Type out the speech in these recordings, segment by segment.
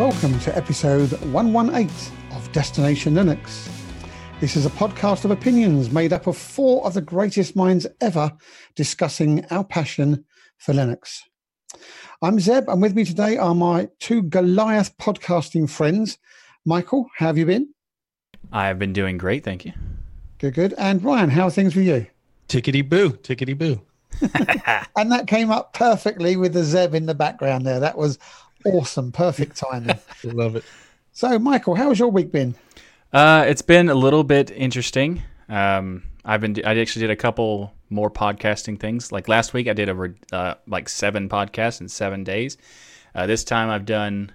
Welcome to episode 118 of Destination Linux. This is a podcast of opinions made up of four of the greatest minds ever discussing our passion for Linux. I'm Zeb, and with me today are my two Goliath podcasting friends. Michael, how have you been? I have been doing great, thank you. Good, good. And Ryan, how are things with you? Tickety boo, tickety boo. and that came up perfectly with the Zeb in the background there. That was awesome, perfect timing. Love it. So, Michael, how has your week been? Uh, it's been a little bit interesting. Um, I've been I actually did a couple more podcasting things. Like last week, I did over uh, like seven podcasts in seven days. Uh, this time, I've done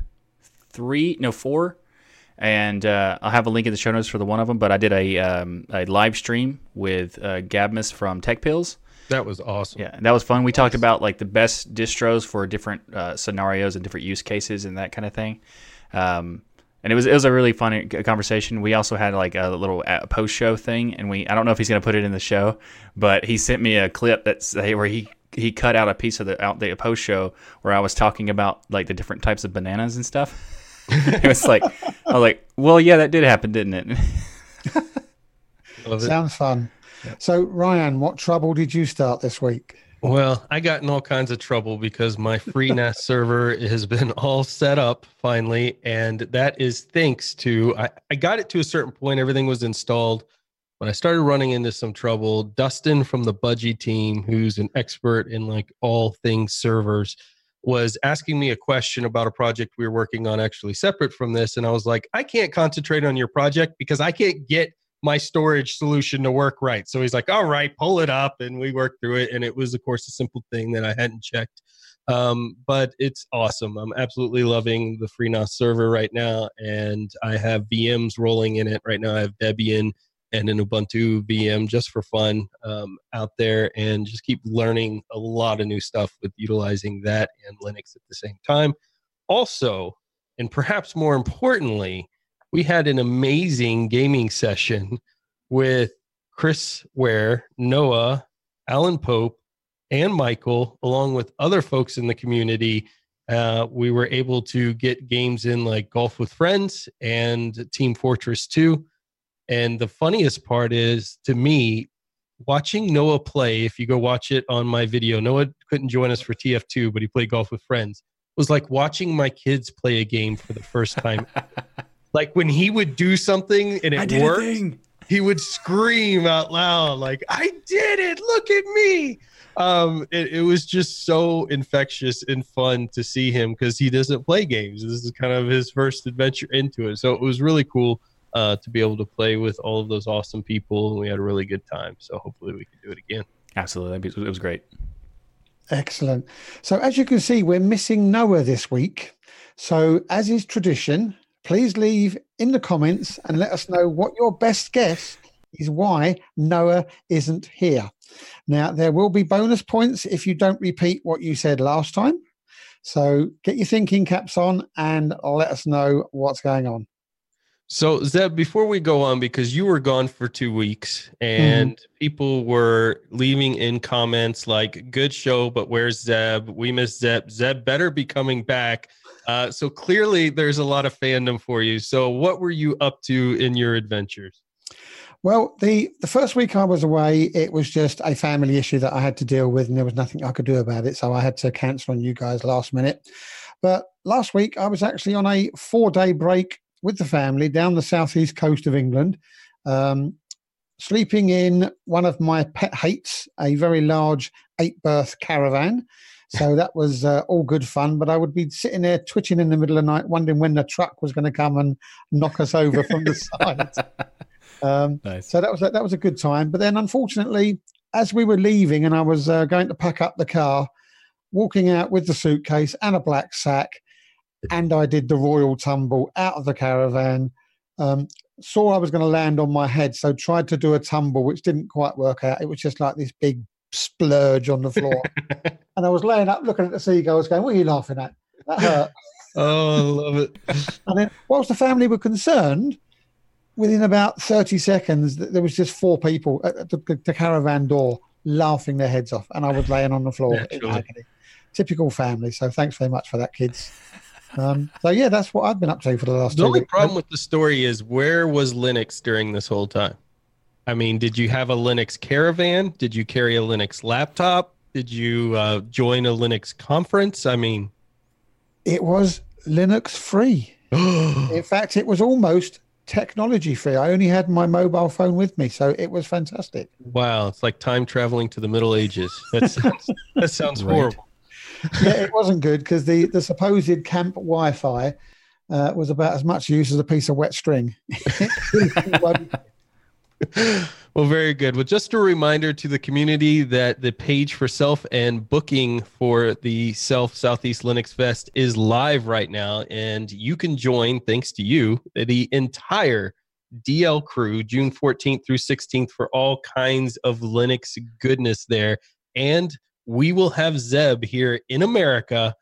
three, no four, and uh, I'll have a link in the show notes for the one of them. But I did a um, a live stream with uh, Gabmus from Tech Pills. That was awesome. Yeah, that was fun. We talked about like the best distros for different uh, scenarios and different use cases and that kind of thing. Um, and it was it was a really fun conversation. We also had like a little post show thing, and we I don't know if he's gonna put it in the show, but he sent me a clip that's where he he cut out a piece of the out the post show where I was talking about like the different types of bananas and stuff. it was like I was like, well, yeah, that did happen, didn't it? Sounds fun. So, Ryan, what trouble did you start this week? Well, I got in all kinds of trouble because my FreeNAS server has been all set up finally. And that is thanks to, I, I got it to a certain point, everything was installed. When I started running into some trouble, Dustin from the Budgie team, who's an expert in like all things servers, was asking me a question about a project we were working on actually separate from this. And I was like, I can't concentrate on your project because I can't get my storage solution to work right. So he's like, all right, pull it up. And we worked through it. And it was, of course, a simple thing that I hadn't checked. Um, but it's awesome. I'm absolutely loving the FreeNAS server right now. And I have VMs rolling in it right now. I have Debian and an Ubuntu VM just for fun um, out there and just keep learning a lot of new stuff with utilizing that and Linux at the same time. Also, and perhaps more importantly, we had an amazing gaming session with Chris Were, Noah, Alan Pope, and Michael, along with other folks in the community. Uh, we were able to get games in like Golf with Friends and Team Fortress 2. And the funniest part is to me, watching Noah play, if you go watch it on my video, Noah couldn't join us for TF2, but he played Golf with Friends, was like watching my kids play a game for the first time. Like when he would do something and it worked, he would scream out loud, like, I did it, look at me. Um, it, it was just so infectious and fun to see him because he doesn't play games. This is kind of his first adventure into it. So it was really cool uh, to be able to play with all of those awesome people. And we had a really good time. So hopefully we can do it again. Absolutely. It was great. Excellent. So, as you can see, we're missing Noah this week. So, as is tradition, please leave in the comments and let us know what your best guess is why Noah isn't here. Now, there will be bonus points if you don't repeat what you said last time. So get your thinking caps on and let us know what's going on. So, Zeb, before we go on, because you were gone for two weeks and mm-hmm. people were leaving in comments like, good show, but where's Zeb? We miss Zeb. Zeb better be coming back. Uh, so clearly, there's a lot of fandom for you. So, what were you up to in your adventures? Well, the the first week I was away, it was just a family issue that I had to deal with, and there was nothing I could do about it. So I had to cancel on you guys last minute. But last week I was actually on a four day break with the family down the southeast coast of England, um, sleeping in one of my pet hates, a very large eight berth caravan. So that was uh, all good fun. But I would be sitting there twitching in the middle of the night, wondering when the truck was going to come and knock us over from the side. Um, nice. So that was a, that was a good time. But then, unfortunately, as we were leaving and I was uh, going to pack up the car, walking out with the suitcase and a black sack, and I did the royal tumble out of the caravan. Um, saw I was going to land on my head, so tried to do a tumble, which didn't quite work out. It was just like this big splurge on the floor. and I was laying up looking at the seagulls going, What are you laughing at? That hurt. oh, I love it. and then, whilst the family were concerned, within about 30 seconds, there was just four people at the, the caravan door laughing their heads off. And I was laying on the floor. Typical family. So thanks very much for that, kids. Um, so yeah, that's what I've been up to for the last. The only weeks. problem with the story is where was Linux during this whole time? I mean, did you have a Linux caravan? Did you carry a Linux laptop? Did you uh, join a Linux conference? I mean, it was Linux free. In fact, it was almost technology free. I only had my mobile phone with me, so it was fantastic. wow, it's like time traveling to the Middle Ages. That sounds, that sounds Right. horrible. yeah, it wasn't good because the the supposed camp Wi-Fi uh, was about as much use as a piece of wet string. Well, very good. Well, just a reminder to the community that the page for self and booking for the Self Southeast Linux Fest is live right now, and you can join, thanks to you, the entire DL crew June 14th through 16th for all kinds of Linux goodness there. And we will have Zeb here in America,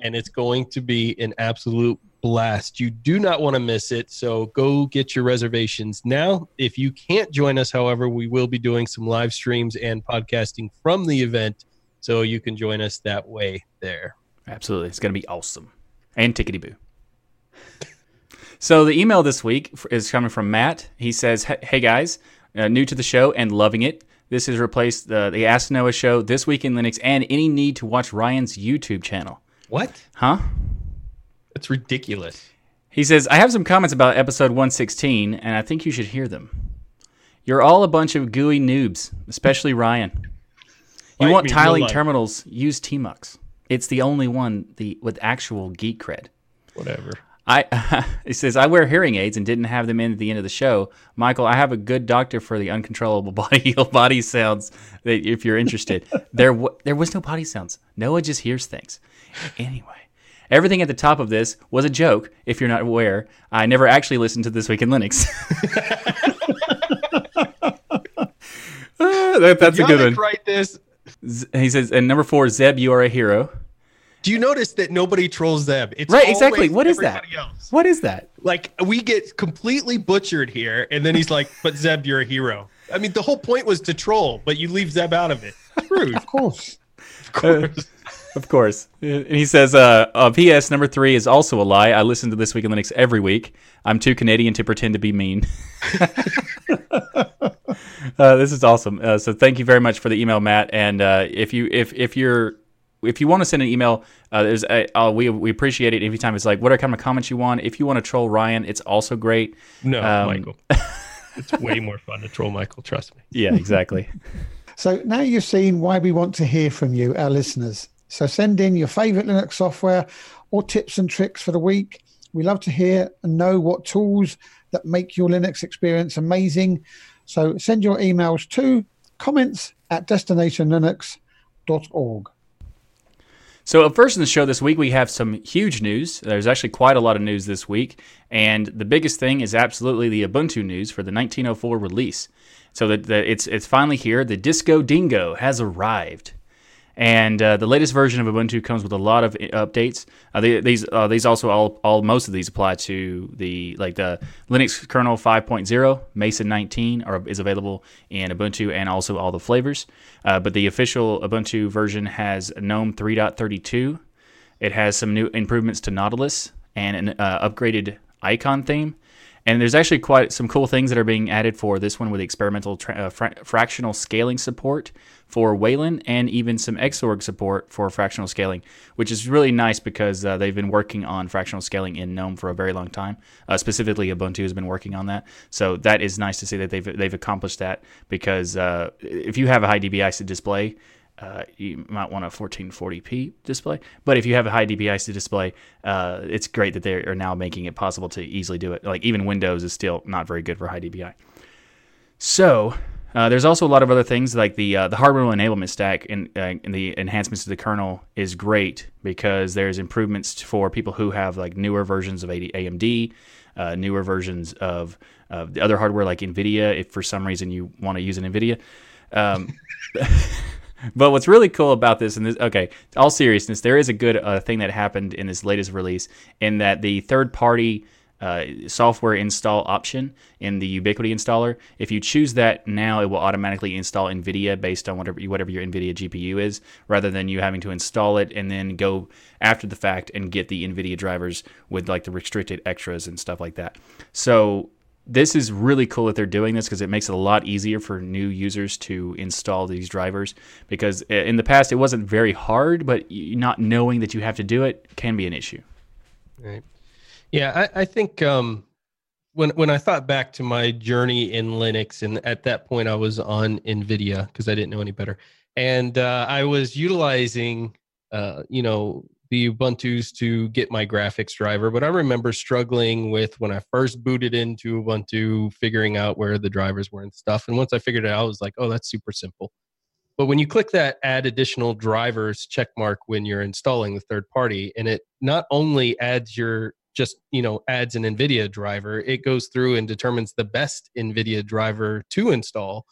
and it's going to be an absolute blast. You do not want to miss it. So go get your reservations now. If you can't join us, however, we will be doing some live streams and podcasting from the event. So you can join us that way there. Absolutely. It's going to be awesome. And tickety boo. So the email this week is coming from Matt. He says, "Hey- guys, uh, new to the show and loving it. This has replaced the, the Ask Noah show, This Week in Linux, and any need to watch Ryan's YouTube channel. What? Huh? That's ridiculous. He says, I have some comments about episode 116, and I think you should hear them. You're all a bunch of GUI noobs, especially Ryan. You Like want tiling terminals? Use Tmux. It's the only one the with actual geek cred. Whatever. I he says I wear hearing aids and didn't have them in at the end of the show. Michael, I have a good doctor for the uncontrollable body body sounds. That if you're interested, there w- there was no body sounds. Noah just hears things. Anyway, everything at the top of this was a joke. If you're not aware, I never actually listened to this week in Linux. That, that's a good one. Write this. He says, and number four, Zeb, you are a hero. Do you notice that nobody trolls Zeb? It's Right, exactly. What is that? Else. What is that? Like we get completely butchered here, and then he's like, "But Zeb, you're a hero." I mean, the whole point was to troll, but you leave Zeb out of it. Rude, Of course. of course. Uh, Of course. And he says, uh, uh, P.S. number three is also a lie. I listen to This Week in Linux every week. I'm too Canadian to pretend to be mean. uh, this is awesome. Uh, so thank you very much for the email, Matt. And uh, if you if if you're if you want to send an email, uh, there's a, uh, we we appreciate it. Every time it's like, what are kind of comments you want? If you want to troll Ryan, it's also great. No, Um, Michael. it's way more fun to troll Michael. Trust me. Yeah, exactly. So now you've seen why we want to hear from you, our listeners. So send in your favorite Linux software or tips and tricks for the week. We love to hear and know what tools that make your Linux experience amazing. So send your emails to comments at destinationlinux.org. So, up first in the show this week, we have some huge news. There's actually quite a lot of news this week. And the biggest thing is absolutely the Ubuntu news for the 1904 release. So, that it's, it's finally here. The Disco Dingo has arrived. And uh, the latest version of Ubuntu comes with a lot of updates. Uh, they, these uh, these also all, all most of these apply to the like the Linux kernel 5.0, Mesa 19 are, is available in Ubuntu and also all the flavors. Uh, but the official Ubuntu version has GNOME 3.32. It has some new improvements to Nautilus and an uh, upgraded icon theme. And there's actually quite some cool things that are being added for this one with experimental tra- uh, fra- fractional scaling support for Wayland and even some Xorg support for fractional scaling, which is really nice because uh, they've been working on fractional scaling in GNOME for a very long time. Uh, specifically, Ubuntu has been working on that. So that is nice to see that they've, they've accomplished that because uh, if you have a high dB ISO display, uh, you might want a 1440p display. But if you have a high dpi display, uh, it's great that they are now making it possible to easily do it. Like even Windows is still not very good for high dpi. So uh, there's also a lot of other things like the uh, the hardware enablement stack and, uh, and the enhancements to the kernel is great because there's improvements for people who have like newer versions of AMD, uh, newer versions of the other hardware like NVIDIA. If for some reason you want to use an NVIDIA. Um, But what's really cool about this, and this, okay, all seriousness, there is a good uh, thing that happened in this latest release, in that the third-party uh, software install option in the Ubiquity installer. If you choose that now, it will automatically install NVIDIA based on whatever whatever your NVIDIA GPU is, rather than you having to install it and then go after the fact and get the NVIDIA drivers with like the restricted extras and stuff like that. So this is really cool that they're doing this because it makes it a lot easier for new users to install these drivers. Because in the past, it wasn't very hard, but not knowing that you have to do it can be an issue. Right. Yeah, I, I think um, when when I thought back to my journey in Linux, and at that point I was on NVIDIA because I didn't know any better, and uh, I was utilizing, uh, you know, the Ubuntu's to get my graphics driver, but I remember struggling with when I first booted into Ubuntu, figuring out where the drivers were and stuff. And once I figured it out, I was like, oh, that's super simple. But when you click that add additional drivers check mark when you're installing the third party, and it not only adds your just you know adds an nvidia driver it goes through and determines the best nvidia driver to install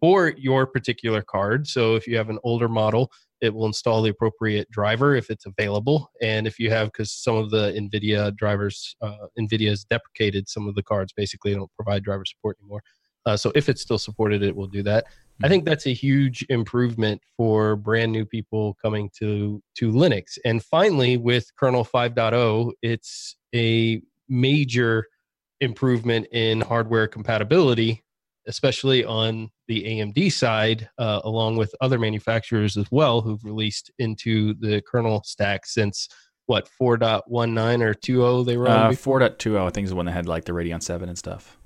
for your particular card so if you have an older model it will install the appropriate driver if it's available. And if you have, because some of the NVIDIA drivers, uh, NVIDIA has deprecated some of the cards, basically, don't provide driver support anymore. Uh, so if it's still supported, it will do that. I think that's a huge improvement for brand new people coming to to Linux. And finally, with kernel 5.0, it's a major improvement in hardware compatibility especially on the AMD side, uh, along with other manufacturers as well who've released into the kernel stack since what 4.19 or 2.0 they were on. Uh, 4.20 I think is the one that had like the Radeon 7 and stuff.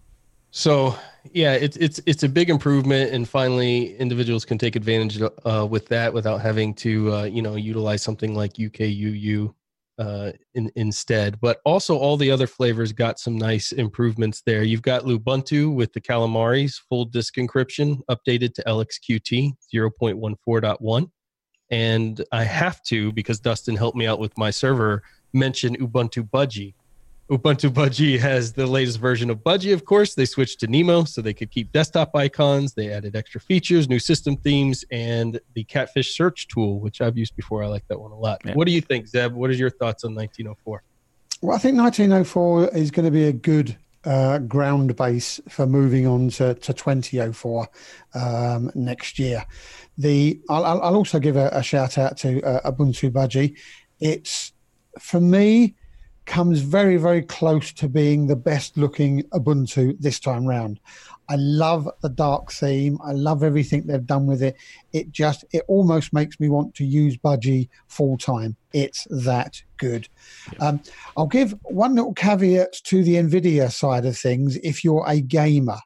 So yeah, it's it's it's a big improvement, and finally individuals can take advantage uh, with that without having to uh, you know utilize something like UKUU uh, in, instead. But also, all the other flavors got some nice improvements there. You've got Lubuntu with the Calamares full disk encryption updated to LXQT 0.14.1. And I have to, because Dustin helped me out with my server, mention Ubuntu Budgie Ubuntu Budgie has the latest version of Budgie, of course. They switched to Nemo so they could keep desktop icons. They added extra features, new system themes, and the Catfish search tool, which I've used before. I like that one a lot. Yeah. What do you think, Zeb? What is your thoughts on 1904? Well, I think 1904 is going to be a good uh, ground base for moving on to, to 2004 um, next year. The I'll, I'll also give a, a shout out to uh, Ubuntu Budgie. It's for me comes very, very close to being the best looking Ubuntu this time round. I love the dark theme. I love everything they've done with it. It just, it almost makes me want to use Budgie full time. It's that good. Um, I'll give one little caveat to the NVIDIA side of things. If you're a gamer,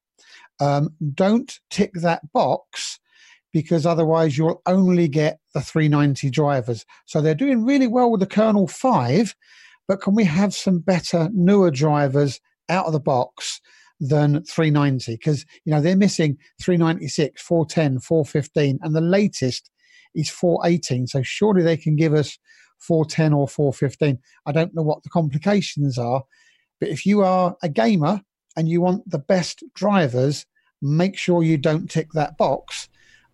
um, don't tick that box because otherwise you'll only get the 390 drivers. So they're doing really well with the kernel 5 but can we have some better, newer drivers out of the box than 390? Because, you know, they're missing 396, 410, 415, and the latest is 418. So surely they can give us 410 or 415. I don't know what the complications are, but if you are a gamer and you want the best drivers, make sure you don't tick that box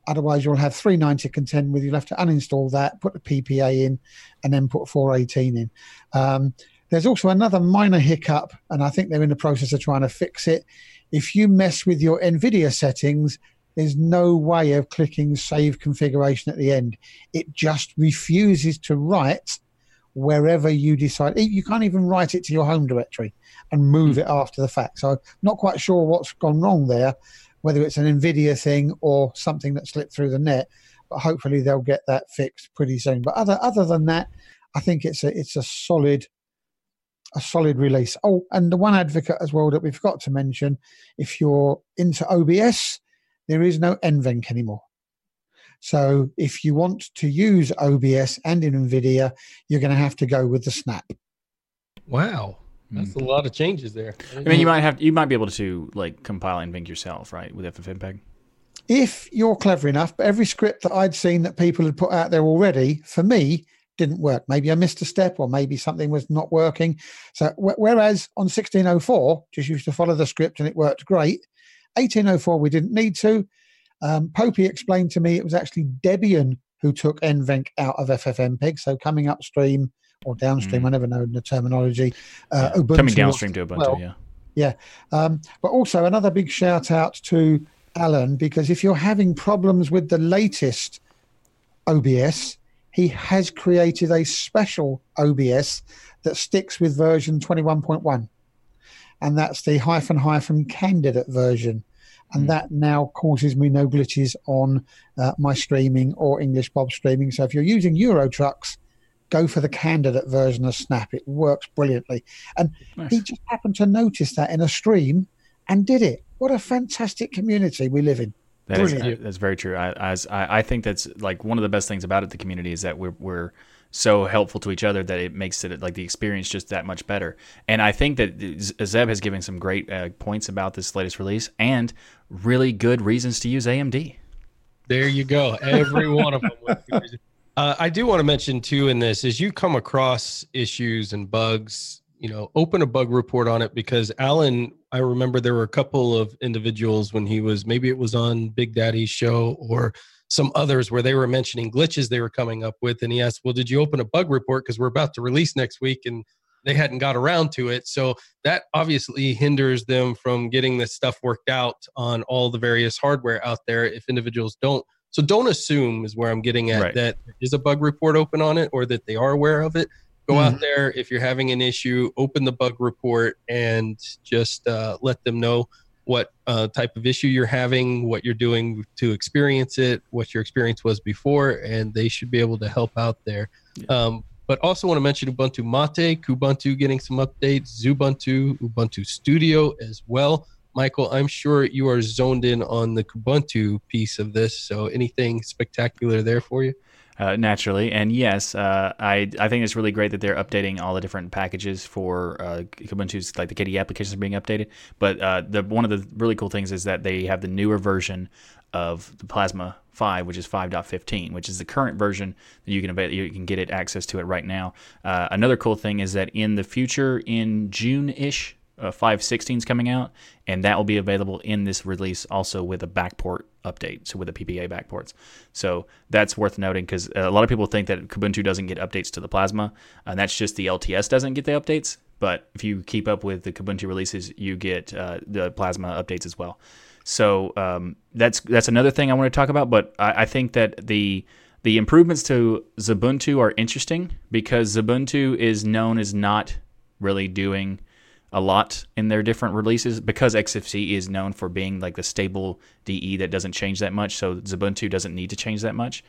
Otherwise, you'll have 390 contend with. You'll have to uninstall that, put the PPA in, and then put 418 in. Um, there's also another minor hiccup, and I think they're in the process of trying to fix it. If you mess with your NVIDIA settings, there's no way of clicking save configuration at the end. It just refuses to write wherever you decide. You can't even write it to your home directory and move hmm. it after the fact. So, not quite sure what's gone wrong there whether it's an Nvidia thing or something that slipped through the net. But hopefully they'll get that fixed pretty soon. But other other than that, I think it's a it's a solid a solid release. Oh, and the one advocate as well that we forgot to mention, if you're into OBS, there is no NVENC anymore. So if you want to use OBS and in NVIDIA, you're going to have to go with the Snap. Wow. That's a lot of changes there. I mean, you might have you might be able to like compile NVENC yourself, right, with FFmpeg. If you're clever enough, but every script that I'd seen that people had put out there already, for me, didn't work. Maybe I missed a step, or maybe something was not working. So, whereas on 1604, just used to follow the script and it worked great. 1804, we didn't need to. Um, Popey explained to me it was actually Debian who took NVENC out of FFmpeg. So, coming upstream or downstream. I never know the terminology. Uh, Yeah. Coming downstream to Ubuntu, well. yeah. Yeah. Um, but also another big shout out to Alan because if you're having problems with the latest OBS, he has created a special OBS that sticks with version 21.1. And that's the hyphen hyphen candidate version. And Mm. that now causes me no glitches on uh, my streaming or English Bob streaming. So if you're using Euro trucks, go for the candidate version of Snap. It works brilliantly. And Nice. he just happened to notice that in a stream and did it. What a fantastic community we live in. That is, that's very true. I, as I, I think that's like one of the best things about it. The community is that we're we're so helpful to each other that it makes it like the experience just that much better. And I think that Zeb has given some great uh, points about this latest release and really good reasons to use AMD. There you go. Every one of them. Uh, I do want to mention too in this is you come across issues and bugs, you know, open a bug report on it because Alan, I remember there were a couple of individuals when he was maybe it was on Big Daddy's show or some others where they were mentioning glitches they were coming up with, and he asked, "Well, did you open a bug report because we're about to release next week?" and they hadn't got around to it. So that obviously hinders them from getting this stuff worked out on all the various hardware out there if individuals don't. So don't assume is where I'm getting at Right. that there is a bug report open on it or that they are aware of it. Go Mhm. out there if you're having an issue, open the bug report and just uh, let them know what uh, type of issue you're having, what you're doing to experience it, what your experience was before, and they should be able to help out there. Um, but also want to mention Ubuntu Mate, Kubuntu getting some updates, Xubuntu, Ubuntu Studio as well. Michael, I'm sure you are zoned in on the Kubuntu piece of this. So anything spectacular there for you? uh, naturally. And yes, uh, I I think it's really great that they're updating all the different packages for uh, Ubuntu's like the KDE applications are being updated. But uh, the one of the really cool things is that they have the newer version of the Plasma 5, which is 5.15, which is the current version that you can avail- you can get it access to it right now. Uh, another cool thing is that in the future, in June ish. Uh, 5.16 is coming out, and that will be available in this release also with a backport update, so with the PPA backports. So that's worth noting because a lot of people think that Kubuntu doesn't get updates to the Plasma, and that's just the LTS doesn't get the updates. But if you keep up with the Kubuntu releases, you get uh, the Plasma updates as well. So um, that's that's another thing I want to talk about. But I, I think that the the improvements to Xubuntu are interesting because Xubuntu is known as not really doing a lot in their different releases because XFC is known for being like the stable DE that doesn't change that much. So Xubuntu doesn't need to change that much,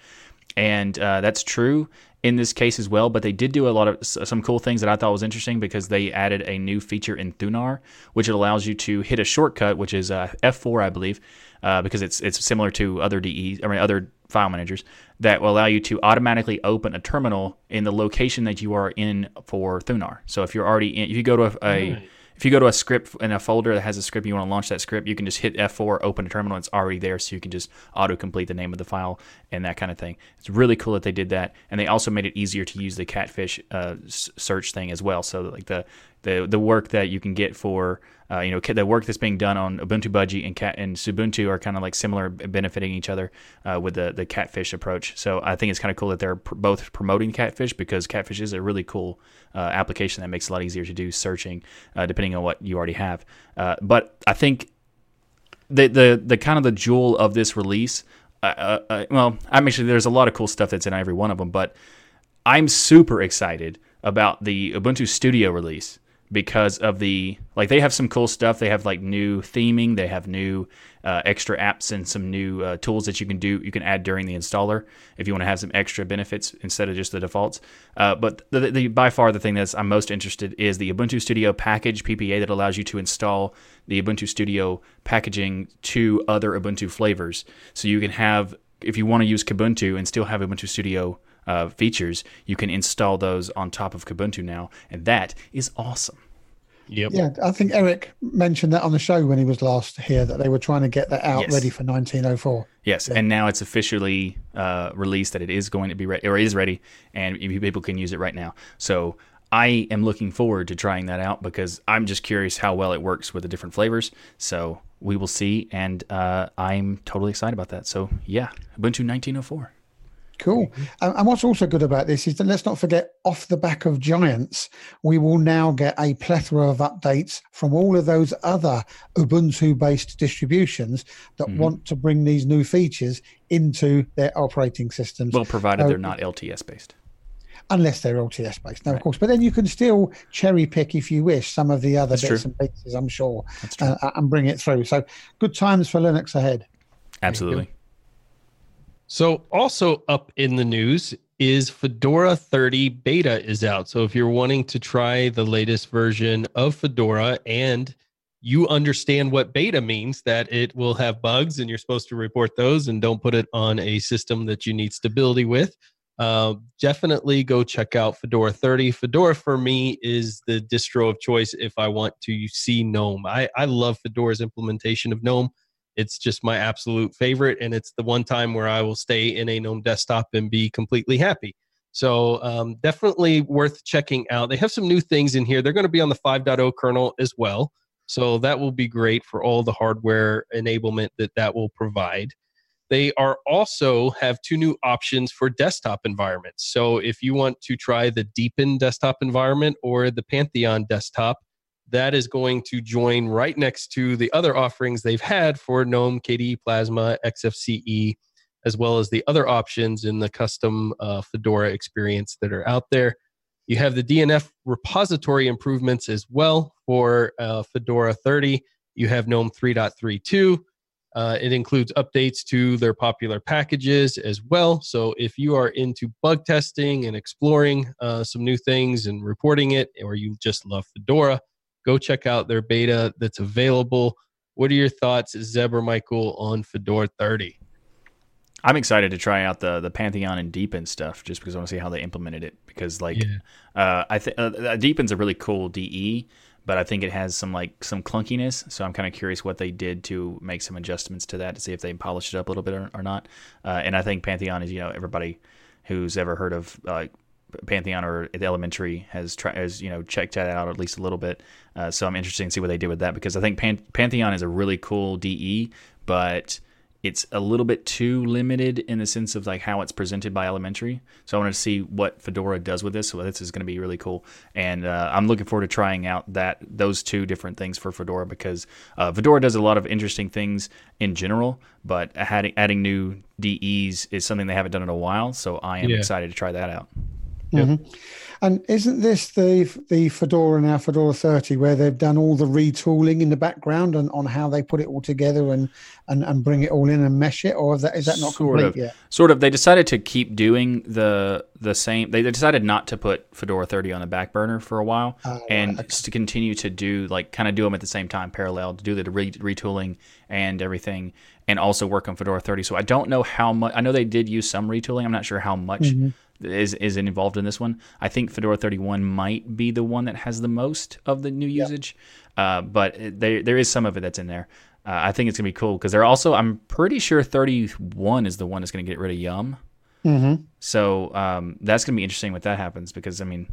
and uh, that's true in this case as well. But they did do a lot of some cool things that I thought was interesting because they added a new feature in Thunar, which it allows you to hit a shortcut, which is uh, F4, I believe, uh, because it's it's similar to other DE, I mean other file managers that will allow you to automatically open a terminal in the location that you are in for Thunar. So if you're already in, if you go to a, a if you go to a script in a folder that has a script you want to launch that script, you can just hit F4, open a terminal, it's already there, so you can just auto complete the name of the file and that kind of thing. It's really cool that they did that, and they also made it easier to use the catfish uh, s- search thing as well. So like the the the work that you can get for uh, you know the work that's being done on Ubuntu Budgie and Cat and Ubuntu are kind of like similar, benefiting each other uh, with the the catfish approach. So I think it's kind of cool that they're pr- both promoting catfish because catfish is a really cool uh, application that makes it a lot easier to do searching uh, depending on what you already have. Uh, but I think the the the kind of the jewel of this release. Uh, well, I'm actually there's a lot of cool stuff that's in every one of them, but I'm super excited about the Ubuntu Studio release because of the like they have some cool stuff. They have like new theming, they have new uh, extra apps and some new uh, tools that you can do you can add during the installer if you want to have some extra benefits instead of just the defaults. Uh, but the, the by far the thing that's I'm most interested is the Ubuntu Studio package PPA that allows you to install the Ubuntu Studio packaging to other Ubuntu flavors, so you can have if you want to use Kubuntu and still have Ubuntu Studio uh, features, you can install those on top of Kubuntu now, and that is awesome. Yep. Yeah, I think Eric mentioned that on the show when he was last here that they were trying to get that out Yes. ready for 1904. Yes, and now it's officially uh, released that it is going to be ready or is ready, and people can use it right now. So I am looking forward to trying that out because I'm just curious how well it works with the different flavors. So we will see, and uh, I'm totally excited about that. So yeah, Ubuntu 1904. Cool. Mm-hmm. And, what's also good about this is that let's not forget, off the back of Giants, we will now get a plethora of updates from all of those other Ubuntu based distributions that Mhm. want to bring these new features into their operating systems, Well, provided they're Oh. not LTS based. unless they're LTS based. Now, of course, but then you can still cherry pick, if you wish, some of the other That's bits true. and pieces, I'm sure, That's true. uh, and bring it through. So good times for Linux ahead. Absolutely. So, also up in the news is Fedora 30 beta is out. So, if you're wanting to try the latest version of Fedora and you understand what beta means, that it will have bugs and you're supposed to report those and don't put it on a system that you need stability with, uh, definitely go check out Fedora 30. Fedora for me is the distro of choice if I want to see GNOME. I, I love Fedora's implementation of GNOME it's just my absolute favorite and it's the one time where i will stay in a gnome desktop and be completely happy. So um, definitely worth checking out. They have some new things in here. They're going to be on the 5.0 kernel as well. So that will be great for all the hardware enablement that that will provide. They are also have two new options for desktop environments. So if you want to try the Deepin desktop environment or the pantheon desktop that is going to join right next to the other offerings they've had for GNOME, KDE Plasma, XFCE, as well as the other options in the custom uh, Fedora experience that are out there. You have the DNF repository improvements as well for uh, Fedora 30. You have GNOME 3.32. Uh, it includes updates to their popular packages as well. So if you are into bug testing and exploring uh, some new things and reporting it, or you just love Fedora, go check out their beta that's available. What are your thoughts, Zeb or Michael, on Fedora 30? I'm excited to try out the the Pantheon and Deepin stuff just because I want to see how they implemented it. Because like, uh, I think uh, Deepin's a really cool DE, but I think it has some like some clunkiness. So I'm kind of curious what they did to make some adjustments to that to see if they polished it up a little bit or, or not. Uh, and I think Pantheon is you know everybody who's ever heard of like Pantheon or Elementary has tried has you know checked that out at least a little bit. Uh, so I'm interested to see what they did with that because I think Pan- Pantheon is a really cool DE, but it's a little bit too limited in the sense of like how it's presented by Elementary. So I wanted to see what Fedora does with this. So this is going to be really cool, and uh, I'm looking forward to trying out that those two different things for Fedora because uh, Fedora does a lot of interesting things in general, but adding adding new DEs is something they haven't done in a while. So I am Yeah. excited to try that out. Yep. Mhm. And isn't this the the Fedora now Fedora 30 where they've done all the retooling in the background and on how they put it all together and and, and bring it all in and mesh it, or is that is that not Sort complete of. yet? Sort of. They decided to keep doing the the same. They decided not to put Fedora 30 on the back burner for a while, Ah, right, and okay. just to continue to do like kind of do them at the same time, parallel to do the re- retooling and everything, and also work on Fedora 30. So I don't know how much. I know they did use some retooling. I'm not sure how much Mhm. Is is involved in this one. I think Fedora 31 might be the one that has the most of the new usage, uh, but it- there there is some of it that's in there. Uh, I think it's gonna be cool because they're also. I'm pretty sure 31 is the one that's gonna get rid of Yum. Mm-hmm. So um, that's going to be interesting when that happens because I mean,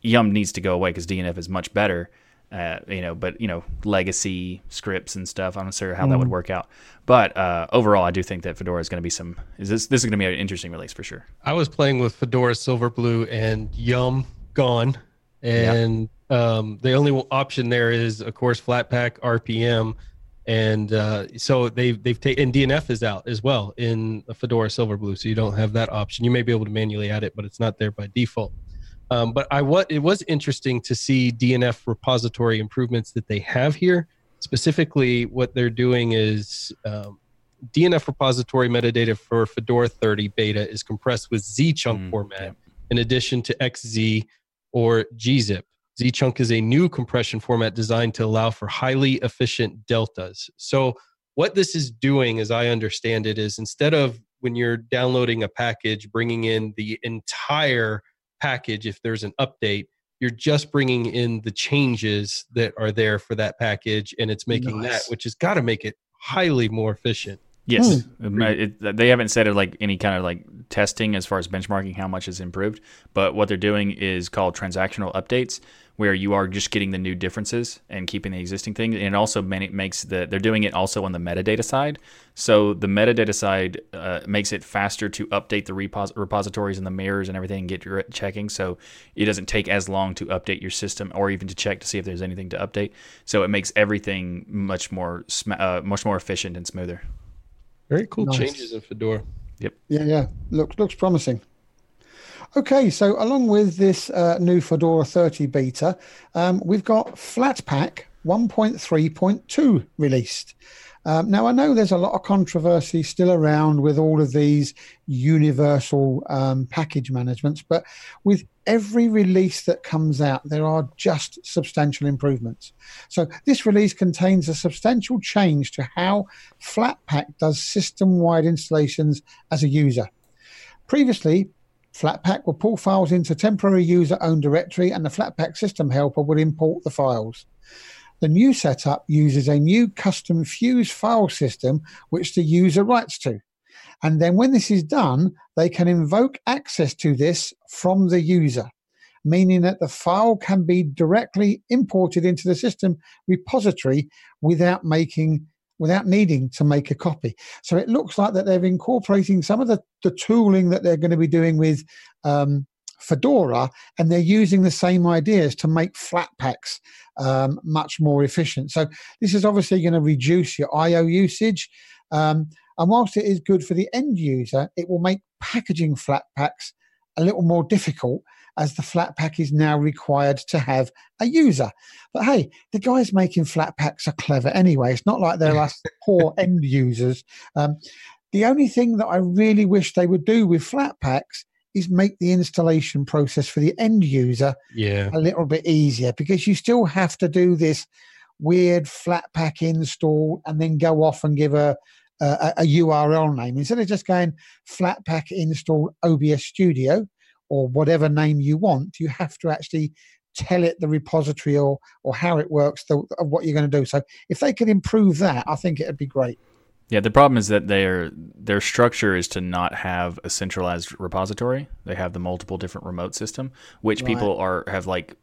Yum needs to go away because DNF is much better. Uh, you know, but you know, legacy scripts and stuff. I'm not sure how that would work out. But uh, overall, I do think that Fedora is going to be some. Is this this is going to be an interesting release for sure? I was playing with Fedora Silverblue and Yum gone, and um, the only option there is, of course, Flatpak RPM, and uh, so they've they've taken DNF is out as well in Fedora Silverblue, so you don't have that option. You may be able to manually add it, but it's not there by default. Um, but I what it was interesting to see DNF repository improvements that they have here. Specifically, what they're doing is um, DNF repository metadata for Fedora 30 beta is compressed with zchunk Mm, format yeah. in addition to XZ or gzip. Zchunk is a new compression format designed to allow for highly efficient deltas. So, what this is doing, as I understand it, is instead of when you're downloading a package, bringing in the entire package if there's an update, you're just bringing in the changes that are there for that package, and it's making Nice. that, which has got to make it highly more efficient. Yes, Um, it- it- they haven't said it like any kind of like testing as far as benchmarking how much is improved. But what they're doing is called transactional updates, where you are just getting the new differences and keeping the existing thing. And it also makes the they're doing it also on the metadata side. So the metadata side uh, makes it faster to update the repos- repositories and the mirrors and everything and get your checking. So it doesn't take as long to update your system or even to check to see if there's anything to update. So it makes everything much more uh, much more efficient and smoother. Very cool nice. changes in Fedora. Yep. Yeah, yeah. Looks looks promising. Okay, so along with this uh, new Fedora 30 beta, um, we've got Flatpak 1.3.2 released. Um, now, I know there's a lot of controversy still around with all of these universal um, package managements, but with every release that comes out, there are just substantial improvements. So, this release contains a substantial change to how Flatpak does system wide installations as a user. Previously, Flatpak will pull files into temporary user owned directory, and the Flatpak system helper would import the files. The new setup uses a new custom fuse file system which the user writes to. And then when this is done, they can invoke access to this from the user, meaning that the file can be directly imported into the system repository without making without needing to make a copy. So it looks like that they're incorporating some of the, the tooling that they're going to be doing with um, Fedora, and they're using the same ideas to make Flatpaks um, much more efficient. So this is obviously going to reduce your I/O usage. Um, and whilst it is good for the end user, it will make packaging Flatpaks a little more difficult as the Flatpak is now required to have a user. But hey, the guys making Flatpaks are clever anyway. It's not like they're us poor end users. Um, the only thing that I really wish they would do with Flatpaks is make the installation process for the end user yeah. a little bit easier because you still have to do this weird Flatpak install and then go off and give a, a, a URL name instead of just going Flatpak install OBS Studio or whatever name you want. You have to actually tell it the repository or or how it works, the, what you're going to do. So if they could improve that, I think it'd be great. Yeah, the problem is that their their structure is to not have a centralized repository. They have the multiple different remote system, which right. people are have like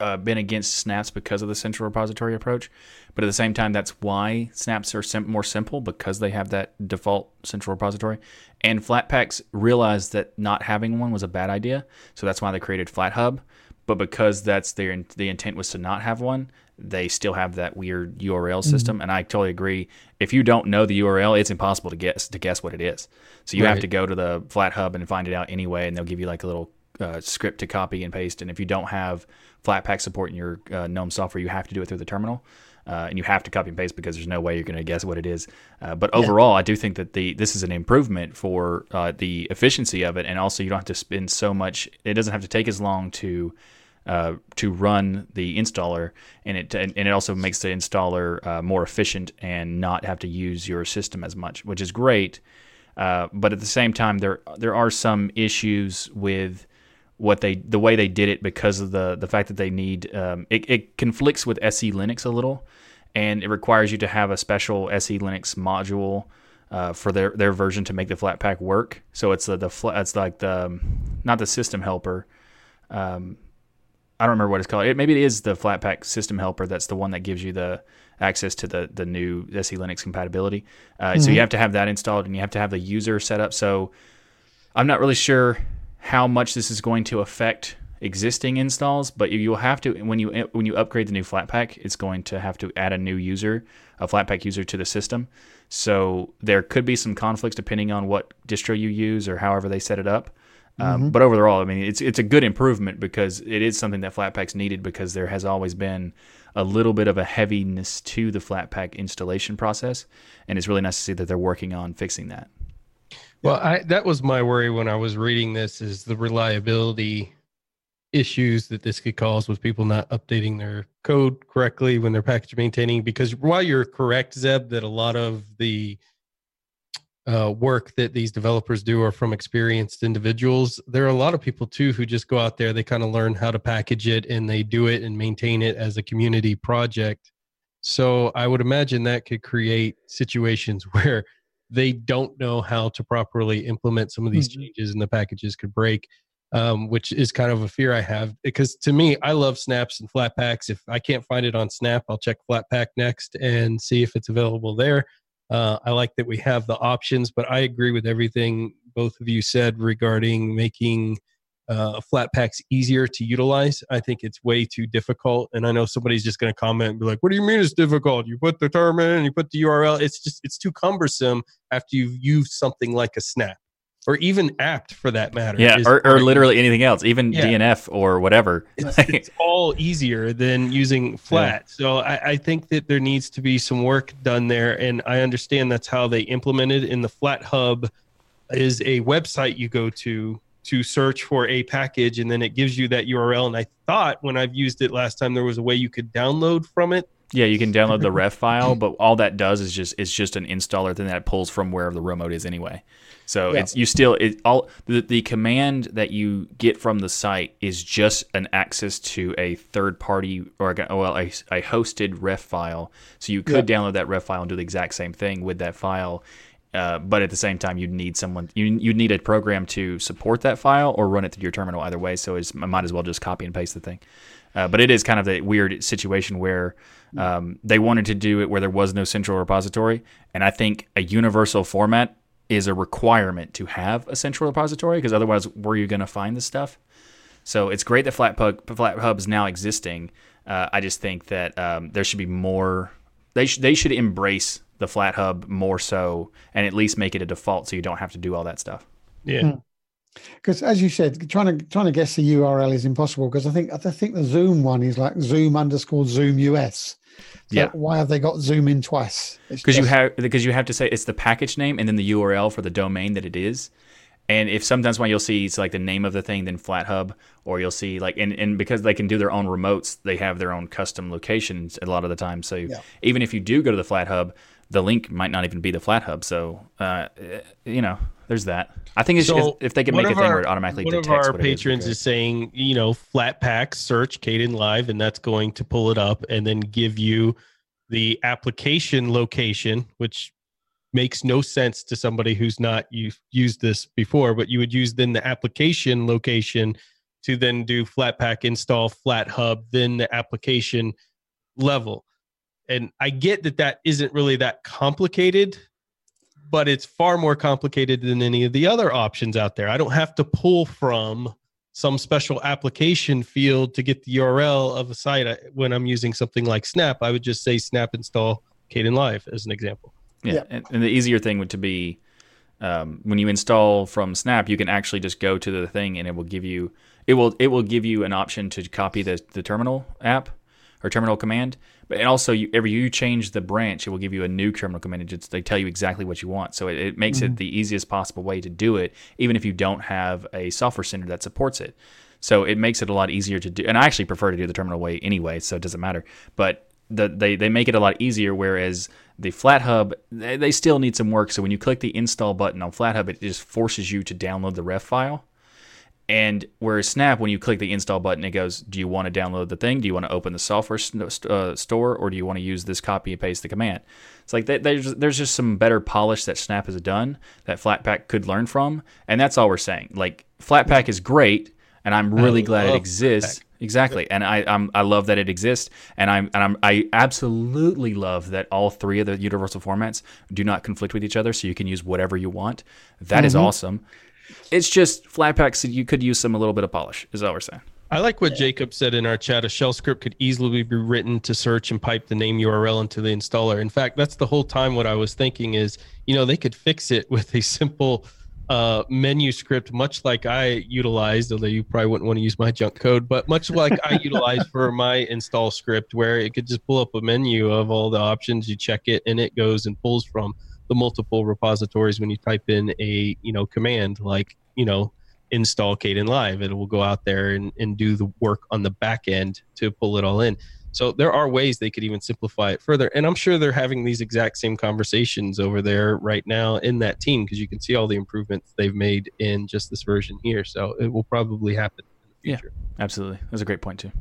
uh, been against snaps because of the central repository approach. But at the same time, that's why snaps are sim- more simple because they have that default central repository. And Flatpaks realized that not having one was a bad idea, so that's why they created FlatHub. But because that's their the intent was to not have one, they still have that weird URL mm-hmm. system. Mm-hmm. And I totally agree. If you don't know the URL, it's impossible to guess to guess what it is. So you right. have to go to the FlatHub and find it out anyway, and they'll give you like a little uh, script to copy and paste. And if you don't have Flatpak support in your uh, GNOME software, you have to do it through the terminal. Uh, and you have to copy and paste because there's no way you're going to guess what it is. Uh, but overall, yeah. I do think that the this is an improvement for uh, the efficiency of it, and also you don't have to spend so much. It doesn't have to take as long to uh, to run the installer, and it and, it also makes the installer uh, more efficient and not have to use your system as much, which is great. Uh, but at the same time, there there are some issues with what they the way they did it because of the the fact that they need um, it, it conflicts with SE Linux a little, and it requires you to have a special SE Linux module. Uh, for their, their version to make the Flatpak work, so it's the the it's like the not the system helper, um, I don't remember what it's called. It, maybe it is the Flatpak System Helper. That's the one that gives you the access to the the new SE Linux compatibility. Uh, mm-hmm. So you mm-hmm. have to have that installed, and you have to have the user set up. So I'm not really sure how much this is going to affect existing installs, but you'll have to when you when you upgrade the new Flatpak, it's going to have to add a new user, a Flatpak user to the system. So there could be some conflicts depending on what distro you use or however they set it up. Um, mm-hmm. But overall, I mean, it's it's a good improvement because it is something that Flatpaks needed because there has always been a little bit of a heaviness to the Flatpak installation process, and it's really nice to see that they're working on fixing that. Well, I, that was my worry when I was reading this: is the reliability issues that this could cause with people not updating their code correctly when they're package maintaining. Because while you're correct, Zeb, that a lot of the uh, work that these developers do are from experienced individuals. There are a lot of people too who just go out there, they kind of learn how to package it and they do it and maintain it as a community project. So I would imagine that could create situations where they don't know how to properly implement some of these Mhm. changes and the packages could break um, which is kind of a fear i have because to me i love snaps and flat packs if i can't find it on snap i'll check flat pack next and see if it's available there uh, i like that we have the options but i agree with everything both of you said regarding making uh, flat packs easier to utilize. I think it's way too difficult. And I know somebody's just going to comment and be like, what do you mean it's difficult? You put the term in and you put the URL. It's just, it's too cumbersome after you've used something like a snap or even apt for that matter. Yeah, or, or literally anything else, even Yeah. DNF or whatever. it's, it's all easier than using flat. So I, I think that there needs to be some work done there. And I understand that's how they implemented in the Flat Hub is a website you go to to search for a package and then it gives you that URL. And I thought when I've used it last time there was a way you could download from it. Yeah, you can download the ref file, but all that does is just it's just an installer thing that pulls from wherever the remote is anyway. So Yeah. it's you still it all the, the command that you get from the site is just an access to a third party or well a, a hosted ref file. So you could download that ref file and do the exact same thing with that file. Uh, but at the same time, you'd need someone you you need a program to support that file or run it through your terminal either way. So I might as well just copy and paste the thing. Uh, but it is kind of a weird situation where um, they wanted to do it where there was no central repository, and I think a universal format is a requirement to have a central repository because otherwise, where are you going to find this stuff? So it's great that Flatpak, FlatHub is now existing. Uh, I just think that um, there should be more. They should they should embrace the FlatHub more so, and at least make it a default so you don't have to do all that stuff. Yeah. Hmm. because as you said, trying to trying to guess the URL is impossible. Because I think I think the Zoom one is like Zoom underscore Zoom US. So Yeah. Why have they got Zoom in twice? It's because you have because you have to say it's the package name and then the URL for the domain that it is. And if sometimes when you'll see it's like the name of the thing, then FlatHub, or you'll see like and, and because they can do their own remotes, they have their own custom locations a lot of the time. So Yeah. even if you do go to the FlatHub, the link might not even be the FlatHub. So uh, you know, there's that. I think it's So if, if they can make a thing our- where it automatically One of our what patrons okay. is saying, you know, Flatpak search Kdenlive, and that's going to pull it up and then give you the application location, which makes no sense to somebody who's not u- used this before. But you would use then the application location to then do Flatpak install Flat Hub, then the application level. And I get that that isn't really that complicated, but it's far more complicated than any of the other options out there. I don't have to pull from some special application field to get the URL of a site when I'm using something like Snap. I would just say Snap install Kdenlive as an example. Yeah, Yeah. And, and the easier thing would to be um, when you install from Snap, you can actually just go to the thing and it will give you it will it will give you an option to copy the the terminal app or terminal command. But and also, you, every you change the branch, it will give you a new terminal command. It just, they tell you exactly what you want, so it, it makes it mm-hmm. the easiest possible way to do it, even if you don't have a software center that supports it. So it makes it a lot easier to do. And I actually prefer to do the terminal way anyway, so it doesn't matter. But the, they they make it a lot easier. Whereas the FlatHub, they, they still need some work. So when you click the install button on FlatHub, it just forces you to download the ref file. And whereas Snap, when you click the install button, it goes, "Do you want to download the thing? Do you want to open the software st- uh, store, or do you want to use this copy and paste the command?" It's like that, there's there's just some better polish that Snap has done that Flatpak could learn from, and that's all we're saying. Like Flatpak is great, and I'm really glad it exists. Exactly, and I I'm, I love that it exists, and I'm and I'm I absolutely love that all three of the universal formats do not conflict with each other, so you can use whatever you want. That is awesome. It's just Flatpak, so you could use some a little bit of polish. Is all we're saying. I like what Jacob said in our chat. A shell script could easily be written to search and pipe the name URL into the installer. In fact, that's the whole time what I was thinking is, you know, they could fix it with a simple uh, menu script, much like I utilized, although you probably wouldn't want to use my junk code, but much like I utilized for my install script, where it could just pull up a menu of all the options, you check it, and it goes and pulls from the multiple repositories when you type in a you know command like you know install Kdenlive. It will go out there and, and do the work on the back end to pull it all in. So there are ways they could even simplify it further. And I'm sure they're having these exact same conversations over there right now in that team because you can see all the improvements they've made in just this version here. So it will probably happen in the Yeah. Absolutely, that's a great point too.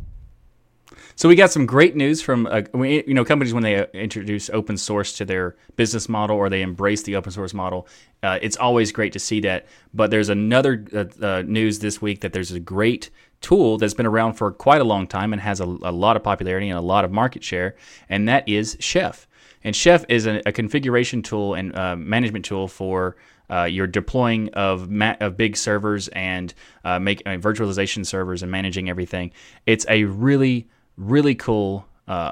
So we got some great news from uh, you know companies when they uh, introduce open source to their business model or they embrace the open source model. Uh, it's always great to see that. But there's another uh, uh, news this week that there's a great tool that's been around for quite a long time and has a, a lot of popularity and a lot of market share, and that is Chef. And Chef is a, a configuration tool and uh, management tool for uh, your deploying of, ma- of big servers and uh, make virtualization servers and managing everything. It's a really really cool uh,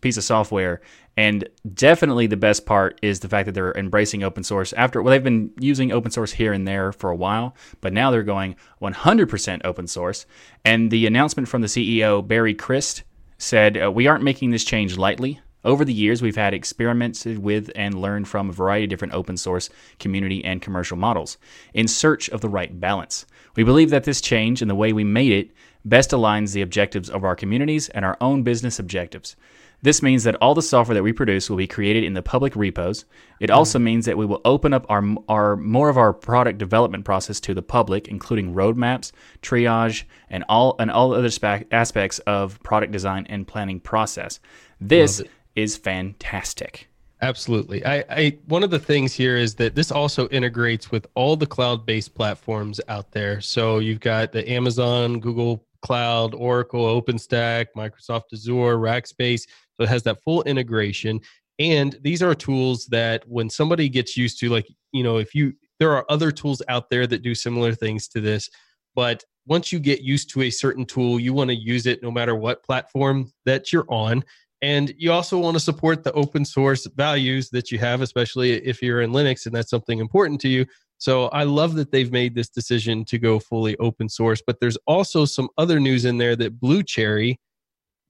piece of software. And definitely the best part is the fact that they're embracing open source. After well, they've been using open source here and there for a while, but now they're going 100% open source. And the announcement from the CEO Barry Crist said, uh, "We aren't making this change lightly. Over the years, we've had experimented with and learned from a variety of different open source community and commercial models in search of the right balance. We believe that this change and the way we made it best aligns the objectives of our communities and our own business objectives. This means that all the software that we produce will be created in the public repos. It hmm. also means that we will open up our, our more of our product development process to the public, including roadmaps, triage, and all and all other spa- aspects of product design and planning process. This is fantastic. Absolutely. I, I one of the things here is that this also integrates with all the cloud-based platforms out there. So you've got the Amazon, Google Cloud, Oracle, OpenStack, Microsoft Azure, Rackspace. So it has that full integration. And these are tools that when somebody gets used to, like, you know, if you, there are other tools out there that do similar things to this. But once you get used to a certain tool, you want to use it no matter what platform that you're on. And you also want to support the open source values that you have, especially if you're in Linux and that's something important to you. So I love that they've made this decision to go fully open source. But there's also some other news in there that Bluecherry,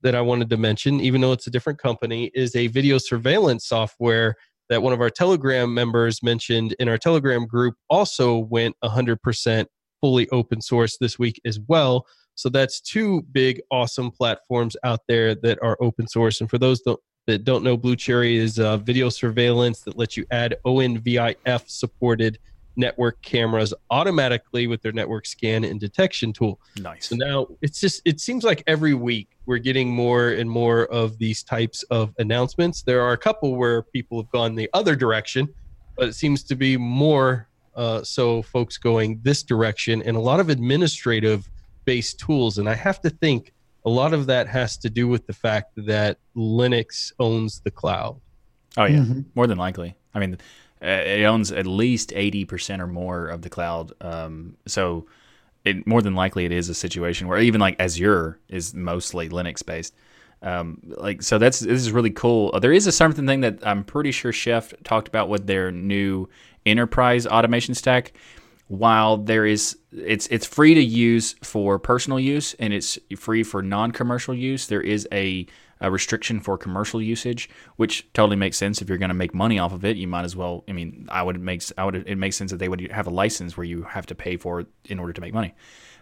that I wanted to mention, even though it's a different company, is a video surveillance software that one of our Telegram members mentioned in our Telegram group also went 100% fully open source this week as well. So that's two big, awesome platforms out there that are open source. And for those that don't know, Bluecherry is a video surveillance that lets you add ONVIF supported network cameras automatically with their network scan and detection tool. Nice. So now it's just it seems like every week we're getting more and more of these types of announcements. There are a couple where people have gone the other direction, but it seems to be more uh, so folks going this direction and a lot of administrative based tools and I have to think a lot of that has to do with the fact that Linux owns the cloud. Oh yeah, mm-hmm. more than likely. I mean, it owns at least 80% or more of the cloud. Um, so it more than likely it is a situation where even like Azure is mostly Linux based. Um, like so that's this is really cool. Uh, there is a something thing that I'm pretty sure Chef talked about with their new enterprise automation stack. While there is it's it's free to use for personal use and it's free for non-commercial use, there is a a restriction for commercial usage, which totally makes sense. If you're going to make money off of it, you might as well. I mean, I would make I would it makes sense that they would have a license where you have to pay for it in order to make money.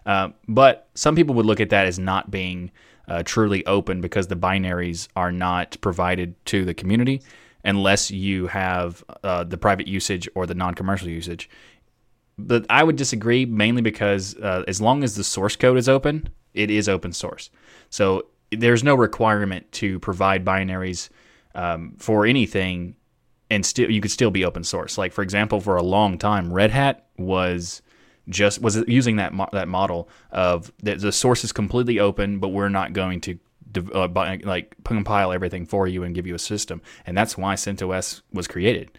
Uh, but some people would look at that as not being uh, truly open because the binaries are not provided to the community unless you have uh, the private usage or the non-commercial usage. But I would disagree mainly because uh, as long as the source code is open, it is open source. So there's no requirement to provide binaries um, for anything, and still you could still be open source. Like for example, for a long time, Red Hat was just was using that mo- that model of the, the source is completely open, but we're not going to uh, like compile everything for you and give you a system, and that's why CentOS was created,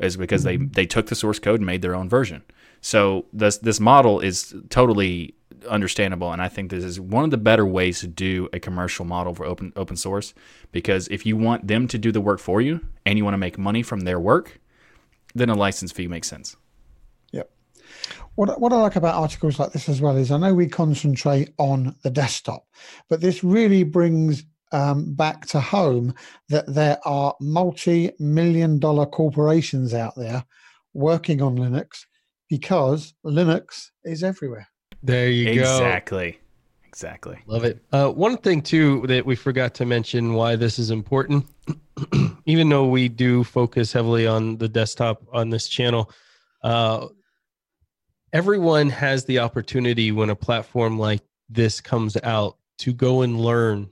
is because mm-hmm. they they took the source code and made their own version. So this this model is totally understandable, and I think this is one of the better ways to do a commercial model for open open source. Because if you want them to do the work for you and you want to make money from their work, then a license fee makes sense. Yep. What what I like about articles like this as well is I know we concentrate on the desktop, but this really brings um, back to home that there are multi-million dollar corporations out there working on Linux because Linux is everywhere. There you exactly. go. Exactly. Exactly. Love it. Uh, one thing too that we forgot to mention why this is important, even though we do focus heavily on the desktop on this channel, uh, everyone has the opportunity when a platform like this comes out to go and learn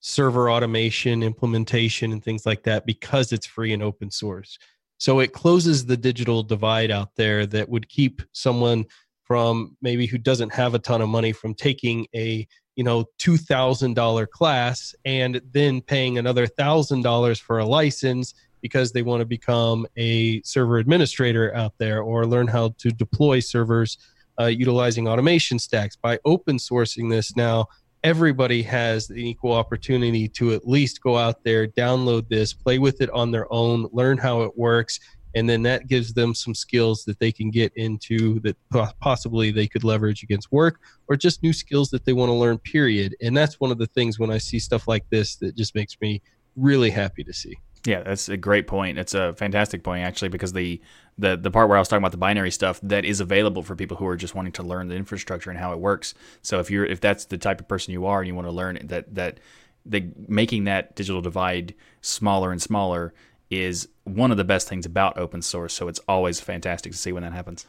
server automation, implementation, and things like that because it's free and open source. So it closes the digital divide out there that would keep someone from maybe who doesn't have a ton of money from taking a you know $2000 class and then paying another $1000 for a license because they want to become a server administrator out there or learn how to deploy servers uh, utilizing automation stacks. By open sourcing this now everybody has the equal opportunity to at least go out there download this play with it on their own learn how it works and then that gives them some skills that they can get into that possibly they could leverage against work or just new skills that they want to learn period. And that's one of the things when i see stuff like this that just makes me really happy to see. Yeah that's a great point. It's a fantastic point actually because the the the part where i was talking about the binary stuff that is available for people who are just wanting to learn the infrastructure and how it works. So if you're if that's the type of person you are and you want to learn that that the making that digital divide smaller and smaller is one of the best things about open source. So it's always fantastic to see when that happens.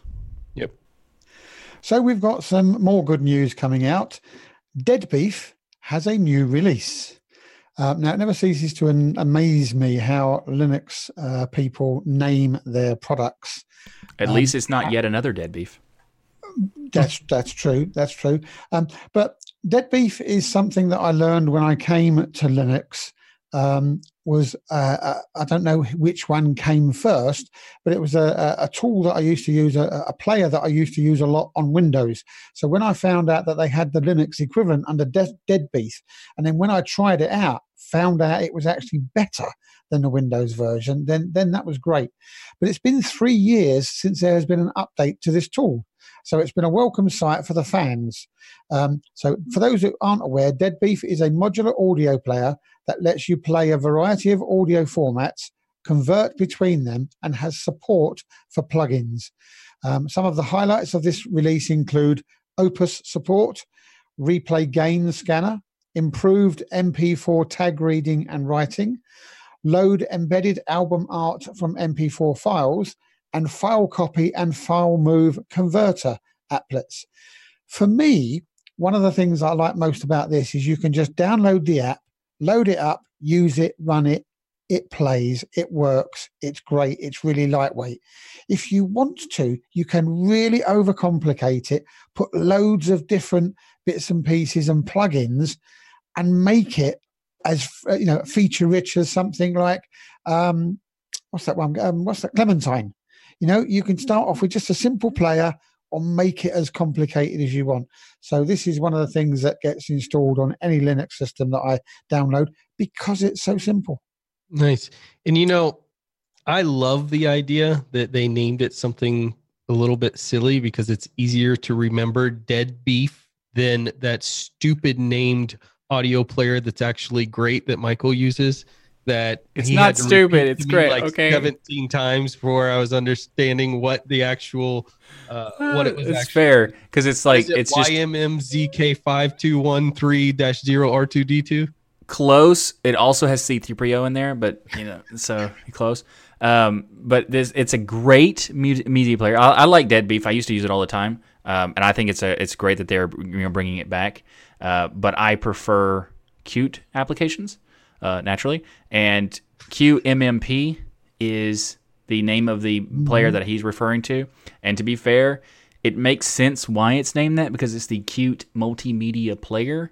Yep. So we've got some more good news coming out. Dead Beef has a new release. Uh, now, it never ceases to an- amaze me how Linux uh, people name their products. At um, least it's not yet another dead beef. That's that's true. That's true. Um, but dead beef is something that I learned when I came to Linux um, was uh, uh, I don't know which one came first, but it was a, a tool that I used to use, a, a, player that I used to use a lot on Windows. So when I found out that they had the Linux equivalent under De- Deadbeef, and then when I tried it out, found out it was actually better than the Windows version, then then that was great. But it's been three years since there has been an update to this tool. So it's been a welcome sight for the fans. Um, so for those who aren't aware, Deadbeef is a modular audio player that lets you play a variety of audio formats, convert between them, and has support for plugins. Um, some of the highlights of this release include Opus support, replay gain scanner, improved MP4 tag reading and writing, load embedded album art from MP4 files, and file copy and file move converter applets. For me, one of the things I like most about this is you can just download the app, load it up, use it, run it, it plays, it works, it's great, it's really lightweight. If you want to, you can really overcomplicate it, put loads of different bits and pieces and plugins and make it as you know feature rich as something like um, what's that one um, what's that clementine you know you can start off with just a simple player or make it as complicated as you want. So this is one of the things that gets installed on any Linux system that I download because it's so simple. Nice. And you know, I love the idea that they named it something a little bit silly because it's easier to remember dead beef than that stupid named audio player that's actually great that Michael uses that it's not stupid. It's great. Like okay, seventeen times before I was understanding what the actual uh, what it was. It's fair because it's like it it's YMMZK five two one three dash zero R two D two. Close. It also has C3PO in there, but you know, so close. Um, but this it's a great media player. I, I, like Dead Beef. I used to use it all the time, um, and I think it's a it's great that they're you know, bringing it back. Uh, but I prefer Qt applications uh, naturally. And QMMP is the name of the player mm-hmm. that he's referring to. And to be fair, it makes sense why it's named that because it's the cute multimedia player.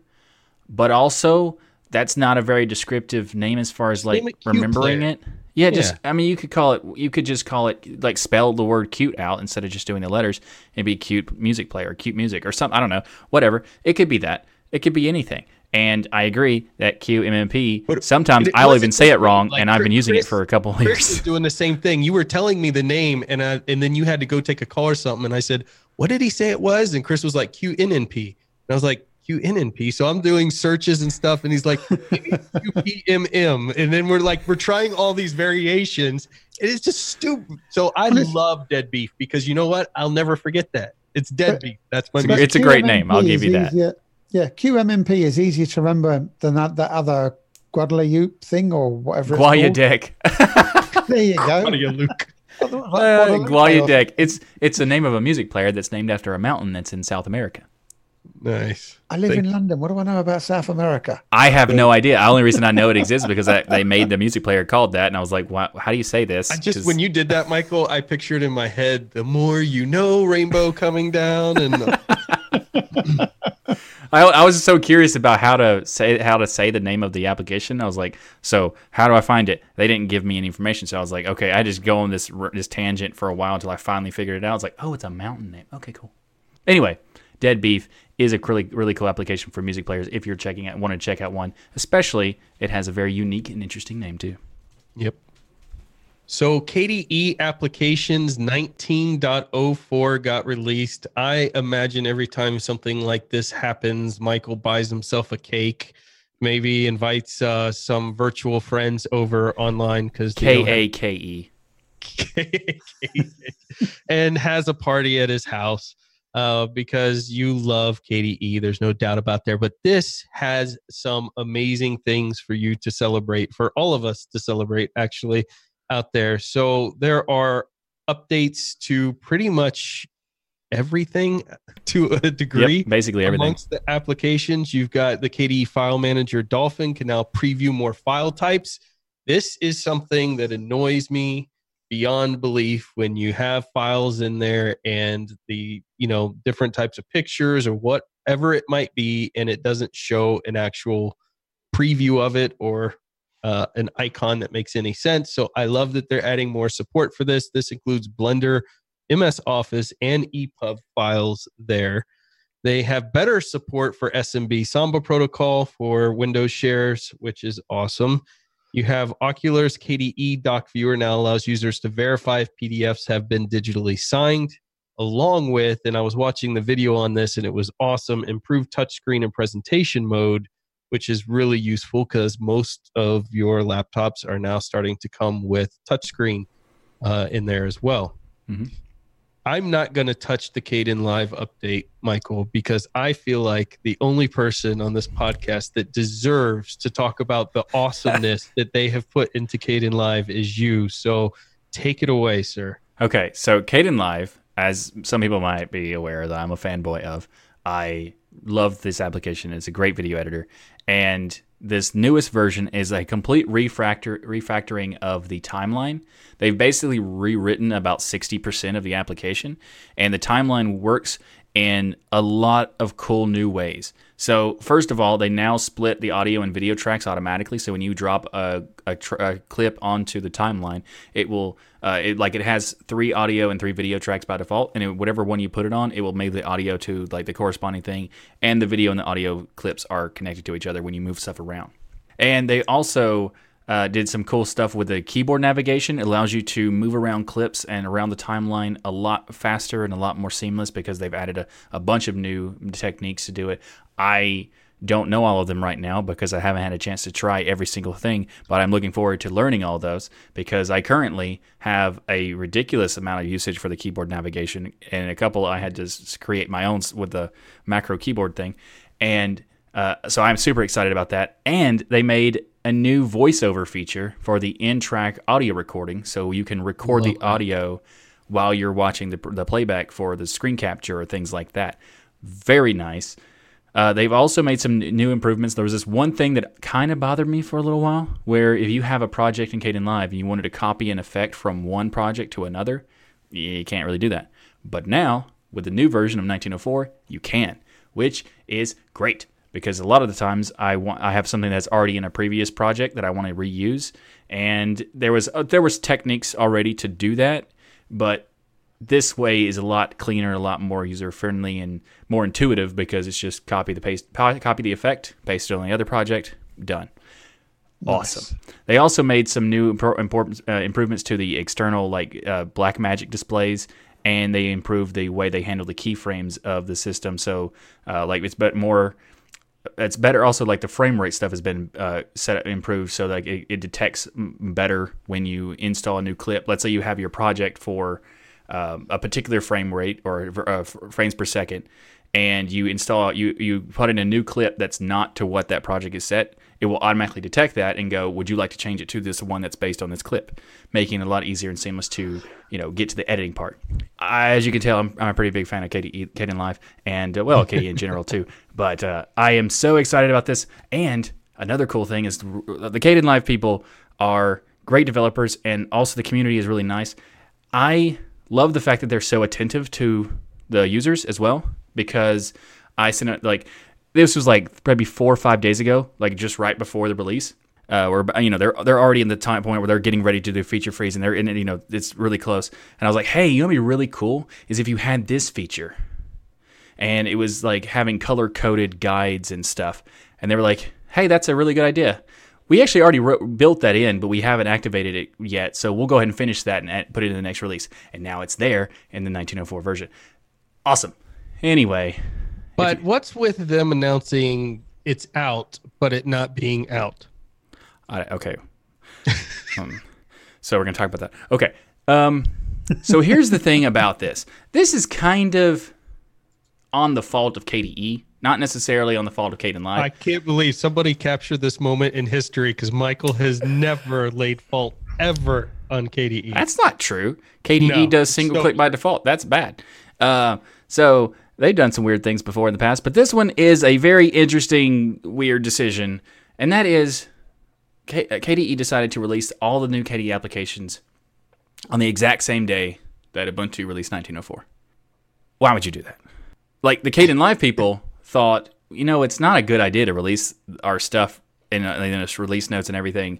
But also, that's not a very descriptive name as far as like remembering player. it. Yeah, just yeah. I mean, you could call it. You could just call it like spell the word "cute" out instead of just doing the letters. It'd be "cute music player," "cute music," or something. I don't know. Whatever. It could be that. It could be anything. And I agree that QMMP, but sometimes I'll even say it wrong, like, and I've been using Chris, it for a couple of years. Chris is doing the same thing. You were telling me the name, and I, and then you had to go take a call or something, and I said, "What did he say it was?" And Chris was like, "QNNP," and I was like, QNNP. So I'm doing searches and stuff, and he's like, QPMM, and then we're like, we're trying all these variations. It is just stupid. So I love Dead Beef because you know what? I'll never forget that. It's Dead Beef. That's my. It's a great name. I'll give you that. Yeah, QMMP is easier to remember than that, that other Guadalupe thing or whatever it's Deck. there you go. Guadalupe. Uh, It's it's the name of a music player that's named after a mountain that's in South America. Nice. I live Thank- in London. What do I know about South America? I have no idea. The only reason I know it exists is because I, they made the music player called that, and I was like, "Wow, how do you say this?" I just 'Cause when you did that, Michael, I pictured in my head the more you know, rainbow coming down, and I, I was so curious about how to say how to say the name of the application. I was like, "So how do I find it?" They didn't give me any information, so I was like, "Okay." I just go on this this tangent for a while until I finally figured it out. I was like, "Oh, it's a mountain name." Okay, cool. Anyway, Dead Beef is a really really cool application for music players if you're checking out want to check out one. Especially, it has a very unique and interesting name too. Yep. So KDE applications 19.04 got released. I imagine every time something like this happens, Michael buys himself a cake, maybe invites uh, some virtual friends over online because K A K E. and has a party at his house uh, because you love KDE. There's no doubt about there. But this has some amazing things for you to celebrate, for all of us to celebrate, actually, out there. So there are updates to pretty much everything to a degree. Yep, basically everything. Amongst the applications, you've got the KDE File Manager Dolphin can now preview more file types. This is something that annoys me beyond belief when you have files in there and the you know different types of pictures or whatever it might be and it doesn't show an actual preview of it or uh, an icon that makes any sense. So i love that they're adding more support for this. This includes blender ms office and epub files there. They have better support for smb samba protocol for windows shares which is awesome. You have Okular's KDE Doc Viewer now allows users to verify if PDFs have been digitally signed, along with, and I was watching the video on this and it was awesome, improved touchscreen and presentation mode, which is really useful because most of your laptops are now starting to come with touchscreen uh, in there as well. Mhm. I'm not going to touch the Kdenlive update, Michael, because I feel like the only person on this podcast that deserves to talk about the awesomeness that they have put into Kdenlive is you. So take it away, sir. Okay, so Caden Live, as some people might be aware that I'm a fanboy of, I love this application. It's a great video editor, and this newest version is a complete refactor refactoring of the timeline. They've basically rewritten about 60% of the application, and the timeline works in a lot of cool new ways. So, first of all, they now split the audio and video tracks automatically. So, when you drop a, a, tr- a clip onto the timeline, it will, uh, it, like, it has three audio and three video tracks by default. And it, whatever one you put it on, it will make the audio to, like, the corresponding thing. And the video and the audio clips are connected to each other when you move stuff around. And they also uh, did some cool stuff with the keyboard navigation. It allows you to move around clips and around the timeline a lot faster and a lot more seamless because they've added a, a bunch of new techniques to do it. I don't know all of them right now because I haven't had a chance to try every single thing, but I'm looking forward to learning all those because I currently have a ridiculous amount of usage for the keyboard navigation, and a couple I had to create my own with the macro keyboard thing, and uh, so I'm super excited about that. And they made a new voiceover feature for the in-track audio recording, so you can record the audio while you're watching the, the playback for the screen capture or things like that. Very nice. Uh, they've also made some new improvements. There was this one thing that kind of bothered me for a little while, where if you have a project in Kdenlive and you wanted to copy an effect from one project to another, you can't really do that. But now, with the new version of 1904, you can, which is great because a lot of the times I want I have something that's already in a previous project that I want to reuse, and there was uh, there was techniques already to do that, but this way is a lot cleaner, a lot more user friendly, and more intuitive because it's just copy the paste, po- copy the effect, paste it on the other project, done. Awesome. They also made some new uh, improvements to the external like uh, Black Magic displays, and they improved the way they handle the keyframes of the system. So, uh, like it's but more it's better also like the frame rate stuff has been uh, set improved so like it, it detects better when you install a new clip let's say you have your project for um, a particular frame rate or uh, frames per second and you install you you put in a new clip that's not to what that project is set it will automatically detect that and go, "Would you like to change it to this one that's based on this clip?" Making it a lot easier and seamless to you know get to the editing part. I, as you can tell, I'm, I'm a pretty big fan of KDE, Kdenlive, and uh, well, KDE in general too. But uh, I am so excited about this. And another cool thing is the, the Kdenlive people are great developers, and also the community is really nice. I love the fact that they're so attentive to the users as well because I sent it like this was like probably four or five days ago, like just right before the release. Uh, where you know they're they're already in the time point where they're getting ready to do feature freeze and they're in it, you know it's really close. And I was like, hey, you know, what'd be really cool is if you had this feature, and it was like having color coded guides and stuff. And they were like, hey, that's a really good idea. We actually already wrote, built that in, but we haven't activated it yet. So we'll go ahead and finish that and put it in the next release. And now it's there in the 1904 version. Awesome. Anyway, but you, what's with them announcing it's out, but it not being out? Okay. um, so we're gonna talk about that. Okay. Um, so here's the thing about this. This is kind of on the fault of KDE, not necessarily on the fault of Kdenlive. I can't believe somebody captured this moment in history because Michael has never laid fault ever on KDE. That's not true. KDE no, does single so, click by default. That's bad. Uh, so they've done some weird things before in the past, but this one is a very interesting, weird decision, and that is K- uh, KDE decided to release all the new KDE applications on the exact same day that Ubuntu released 1904. Why would you do that? Like the Kdenlive people thought, you know, it's not a good idea to release our stuff and uh, release notes and everything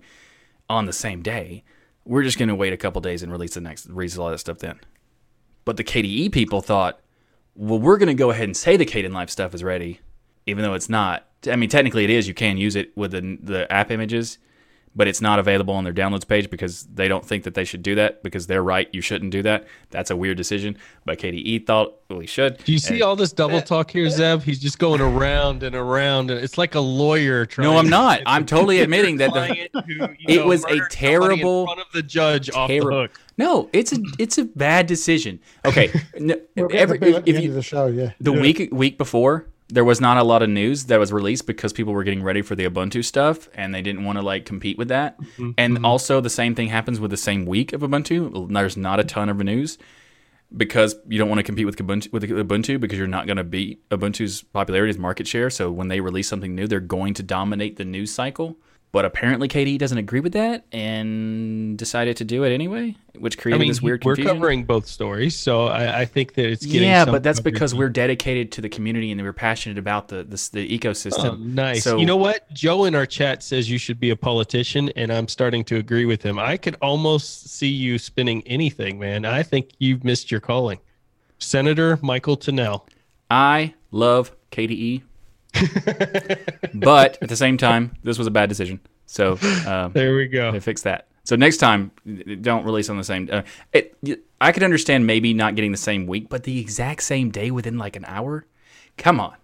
on the same day. We're just going to wait a couple days and release the next release all that stuff then. But the KDE people thought, well, we're going to go ahead and say the Kdenlive stuff is ready, even though it's not. I mean, technically it is. You can use it with the, the app images, but it's not available on their downloads page because they don't think that they should do that because they're right. You shouldn't do that. That's a weird decision. But KDE thought well, we should. Do you see and, all this double eh. talk here, Zeb? He's just going around and around, and it's like a lawyer. Trying no, I'm not. I'm totally admitting that the, who, it know, was a terrible in front of the judge off the hook. No, it's a it's a bad decision. Okay, no, every, if, if you, the show, yeah, the yeah. week week before there was not a lot of news that was released because people were getting ready for the Ubuntu stuff and they didn't want to like compete with that. Mm-hmm. And mm-hmm. also the same thing happens with the same week of Ubuntu. There's not a ton of news because you don't want to compete with Ubuntu, with Ubuntu because you're not going to beat Ubuntu's popularity as market share. So when they release something new, they're going to dominate the news cycle. But apparently, KDE doesn't agree with that and decided to do it anyway, which created I mean, this weird confusion. We're covering both stories, so I, I think that it's getting yeah, but that's because we're dedicated to the community and we're passionate about the the, the ecosystem. Oh, nice. So, you know what? Joe in our chat says you should be a politician, and I'm starting to agree with him. I could almost see you spinning anything, man. I think you've missed your calling, Senator Michael Tunnell. I love KDE but at the same time, this was a bad decision. So um, there we go. They fixed that. So next time, don't release on the same. Uh, it, I could understand maybe not getting the same week, but the exact same day within like an hour. Come on,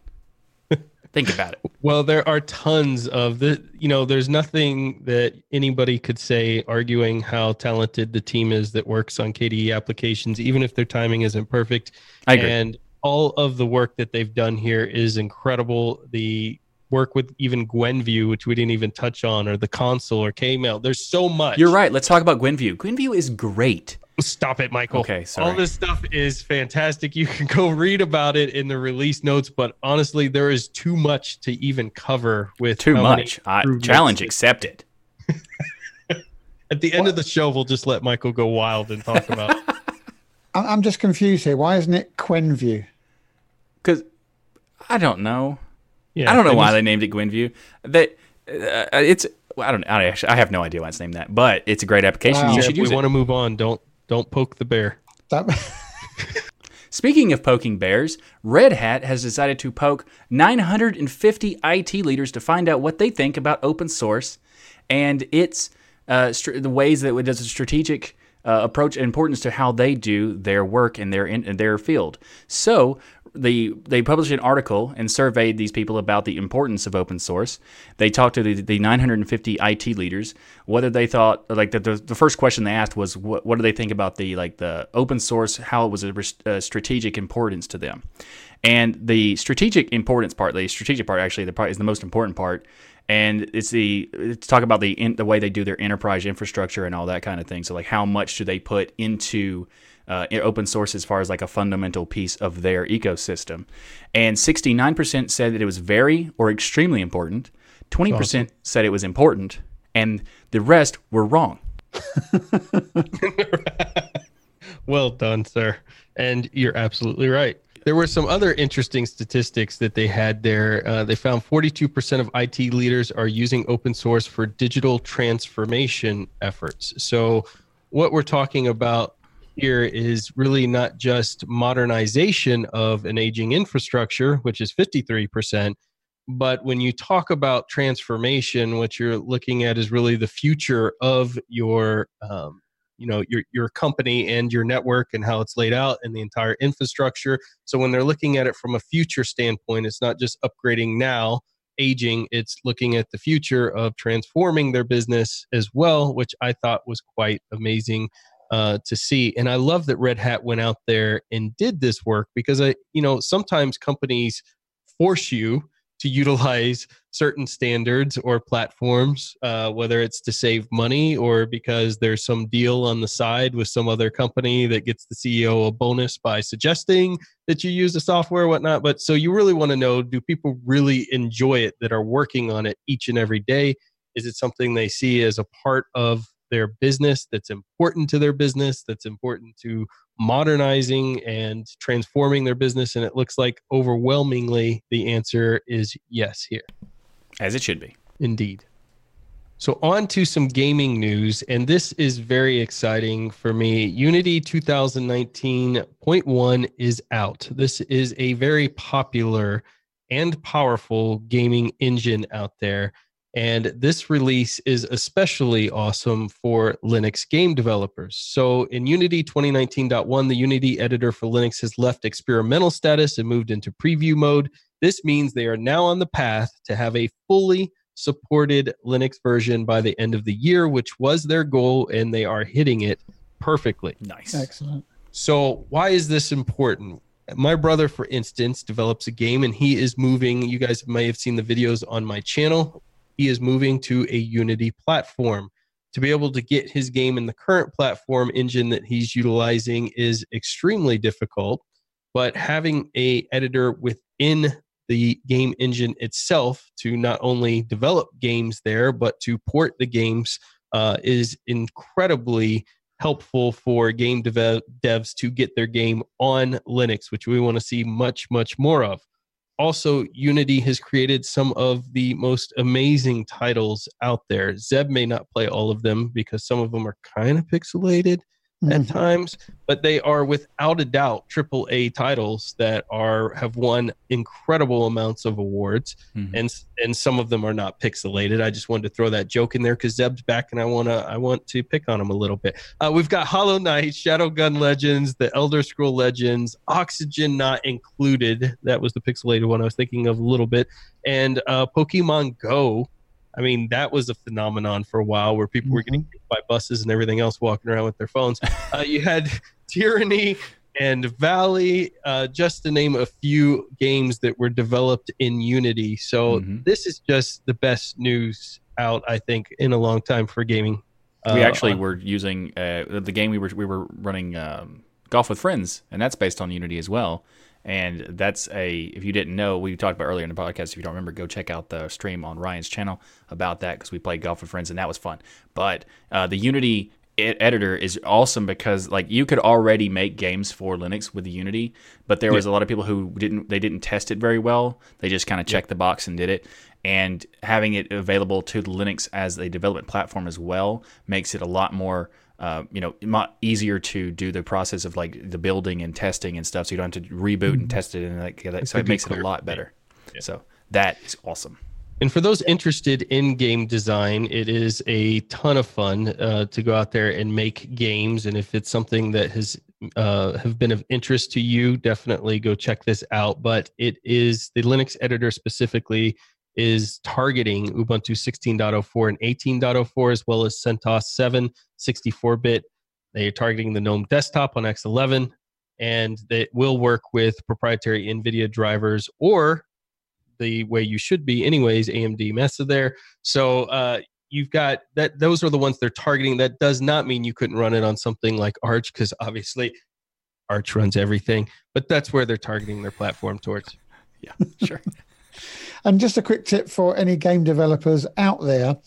think about it. Well, there are tons of the. You know, there's nothing that anybody could say arguing how talented the team is that works on KDE applications, even if their timing isn't perfect. I agree. And all of the work that they've done here is incredible. The work with even Gwenview, which we didn't even touch on, or the console or Kmail. There's so much. You're right. Let's talk about Gwenview. Gwenview is great. Stop it, Michael. Okay, sorry. All this stuff is fantastic. You can go read about it in the release notes, but honestly, there is too much to even cover with too much. Uh, challenge accepted. At the end what? of the show, we'll just let Michael go wild and talk about. I'm just confused here. Why isn't it Quenview? Because I don't know. Yeah, I don't know why they named it Gwenview. That uh, it's I don't I actually I have no idea why it's named that, but it's a great application. Wow. You should use we it. want to move on. Don't don't poke the bear. Speaking of poking bears, Red Hat has decided to poke 950 IT leaders to find out what they think about open source and its uh, st- the ways that it does a strategic uh, approach importance to how they do their work in their in, in their field. So the they published an article and surveyed these people about the importance of open source. They talked to the, the 950 IT leaders whether they thought like the, the, the first question they asked was what, what do they think about the like the open source how it was a, a uh, strategic importance to them. And the strategic importance part, the strategic part actually the part is the most important part and it's the it's talk about the the way they do their enterprise infrastructure and all that kind of thing. So like how much do they put into uh, open source as far as like a fundamental piece of their ecosystem? And 69% said that it was very or extremely important. 20% awesome. said it was important, and the rest were wrong. well done, sir. And you're absolutely right. There were some other interesting statistics that they had there. Uh, they found 42% of IT leaders are using open source for digital transformation efforts. So, what we're talking about here is really not just modernization of an aging infrastructure, which is 53%, but when you talk about transformation, what you're looking at is really the future of your um, you know your your company and your network and how it's laid out and the entire infrastructure. So when they're looking at it from a future standpoint it's not just upgrading now aging it's looking at the future of transforming their business as well which i thought was quite amazing uh, to see and i love that red hat went out there and did this work because i you know sometimes companies force you to utilize certain standards or platforms, uh, whether it's to save money or because there's some deal on the side with some other company that gets the CEO a bonus by suggesting that you use the software or whatnot. But so you really want to know do people really enjoy it that are working on it each and every day? Is it something they see as a part of their business that's important to their business, that's important to modernizing and transforming their business? And it looks like overwhelmingly the answer is yes here. As it should be. Indeed. So, on to some gaming news, and this is very exciting for me. Unity 2019.1 is out. This is a very popular and powerful gaming engine out there. And this release is especially awesome for Linux game developers. So in Unity 2019.1, the Unity editor for Linux has left experimental status and moved into preview mode. This means they are now on the path to have a fully supported Linux version by the end of the year, which was their goal, and they are hitting it perfectly. Nice. Excellent. So, why is this important? My brother, for instance, develops a game and he is moving. You guys may have seen the videos on my channel he is moving to a Unity platform. To be able to get his game in the current platform engine that he's utilizing is extremely difficult, but having a editor within the game engine itself to not only develop games there but to port the games uh, is incredibly helpful for game dev- devs to get their game on Linux, which we want to see much, much more of also unity has created some of the most amazing titles out there. Zeb may not play all of them because some of them are kind of pixelated mm-hmm. at times, but they are without a doubt triple A titles that are have won incredible amounts of awards, mm-hmm. and and some of them are not pixelated. I just wanted to throw that joke in there because Zeb's back, and I wanna I want to pick on him a little bit. Uh, we've got Hollow Knight, Shadowgun Legends, the Elder Scroll Legends, Oxygen not included. That was the pixelated one I was thinking of a little bit, and uh, Pokemon Go I mean, that was a phenomenon for a while where people were getting mm-hmm. hit by buses and everything else walking around with their phones. Uh, you had Tyranny and Valley, uh, just to name a few games that were developed in Unity. So mm-hmm. this is just the best news out, I think, in a long time for gaming. we uh, actually on- were using uh, the game we were we were running um, golf with friends, and that's based on Unity as well. And that's a, if you didn't know, we talked about earlier in the podcast. If you don't remember, go check out the stream on Ryan's channel about that because we played golf with friends and that was fun. But uh, the Unity editor is awesome because like you could already make games for Linux with the Unity, but there was yeah. a lot of people who didn't they didn't test it very well. They just kind of checked yeah. the box and did it. And having it available to Linux as a development platform as well makes it a lot more uh, you know, easier to do the process of like the building and testing and stuff. So you don't have to reboot mm-hmm. and test it and like that. So it makes it a lot better. Yeah. So that is awesome. And for those interested in game design, it is a ton of fun uh, to go out there and make games. And if it's something that has uh, have been of interest to you, definitely go check this out. But it is the Linux editor specifically is targeting Ubuntu 16.04 and 18.04, as well as CentOS 7 64 bit. They are targeting the GNOME desktop on X11, and it will work with proprietary NVIDIA drivers or the way you should be, anyways. AMD Mesa there. So uh, you've got that. Those are the ones they're targeting. That does not mean you couldn't run it on something like Arch, because obviously Arch runs everything. But that's where they're targeting their platform towards. Yeah, sure. And just a quick tip for any game developers out there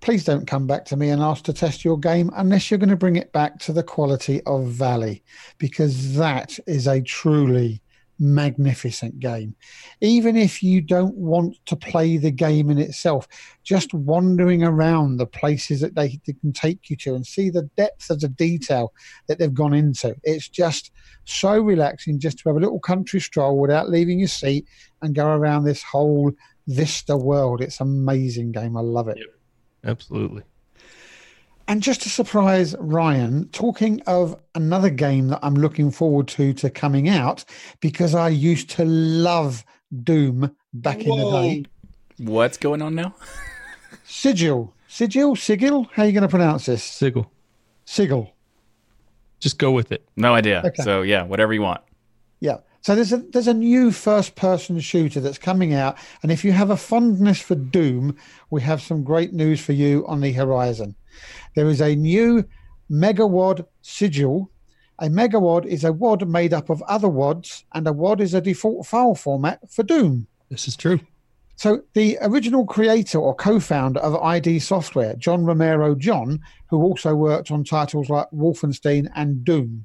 please don't come back to me and ask to test your game unless you're going to bring it back to the quality of Valley, because that is a truly magnificent game. Even if you don't want to play the game in itself, just wandering around the places that they, they, can take you to and see the depth of the detail that they've gone into. It's just so relaxing just to have a little country stroll without leaving your seat and go around this whole Vista world. It's amazing game. I love it. Yep. Absolutely. And just to surprise Ryan, talking of another game that I'm looking forward to to coming out because I used to love Doom back Whoa. in the day. What's going on now? Sigil. Sigil? Sigil? How are you going to pronounce this? Sigil. Sigil. Just go with it. No idea. Okay. So yeah, whatever you want. Yeah. So there's a there's a new first person shooter that's coming out, and if you have a fondness for Doom, we have some great news for you on the horizon. There is a new Megawad Sigil. A megawad is a wad made up of other wads, and a wad is a default file format for Doom. This is true. So the original creator or co-founder of ID Software, John Romero John, who also worked on titles like Wolfenstein and Doom,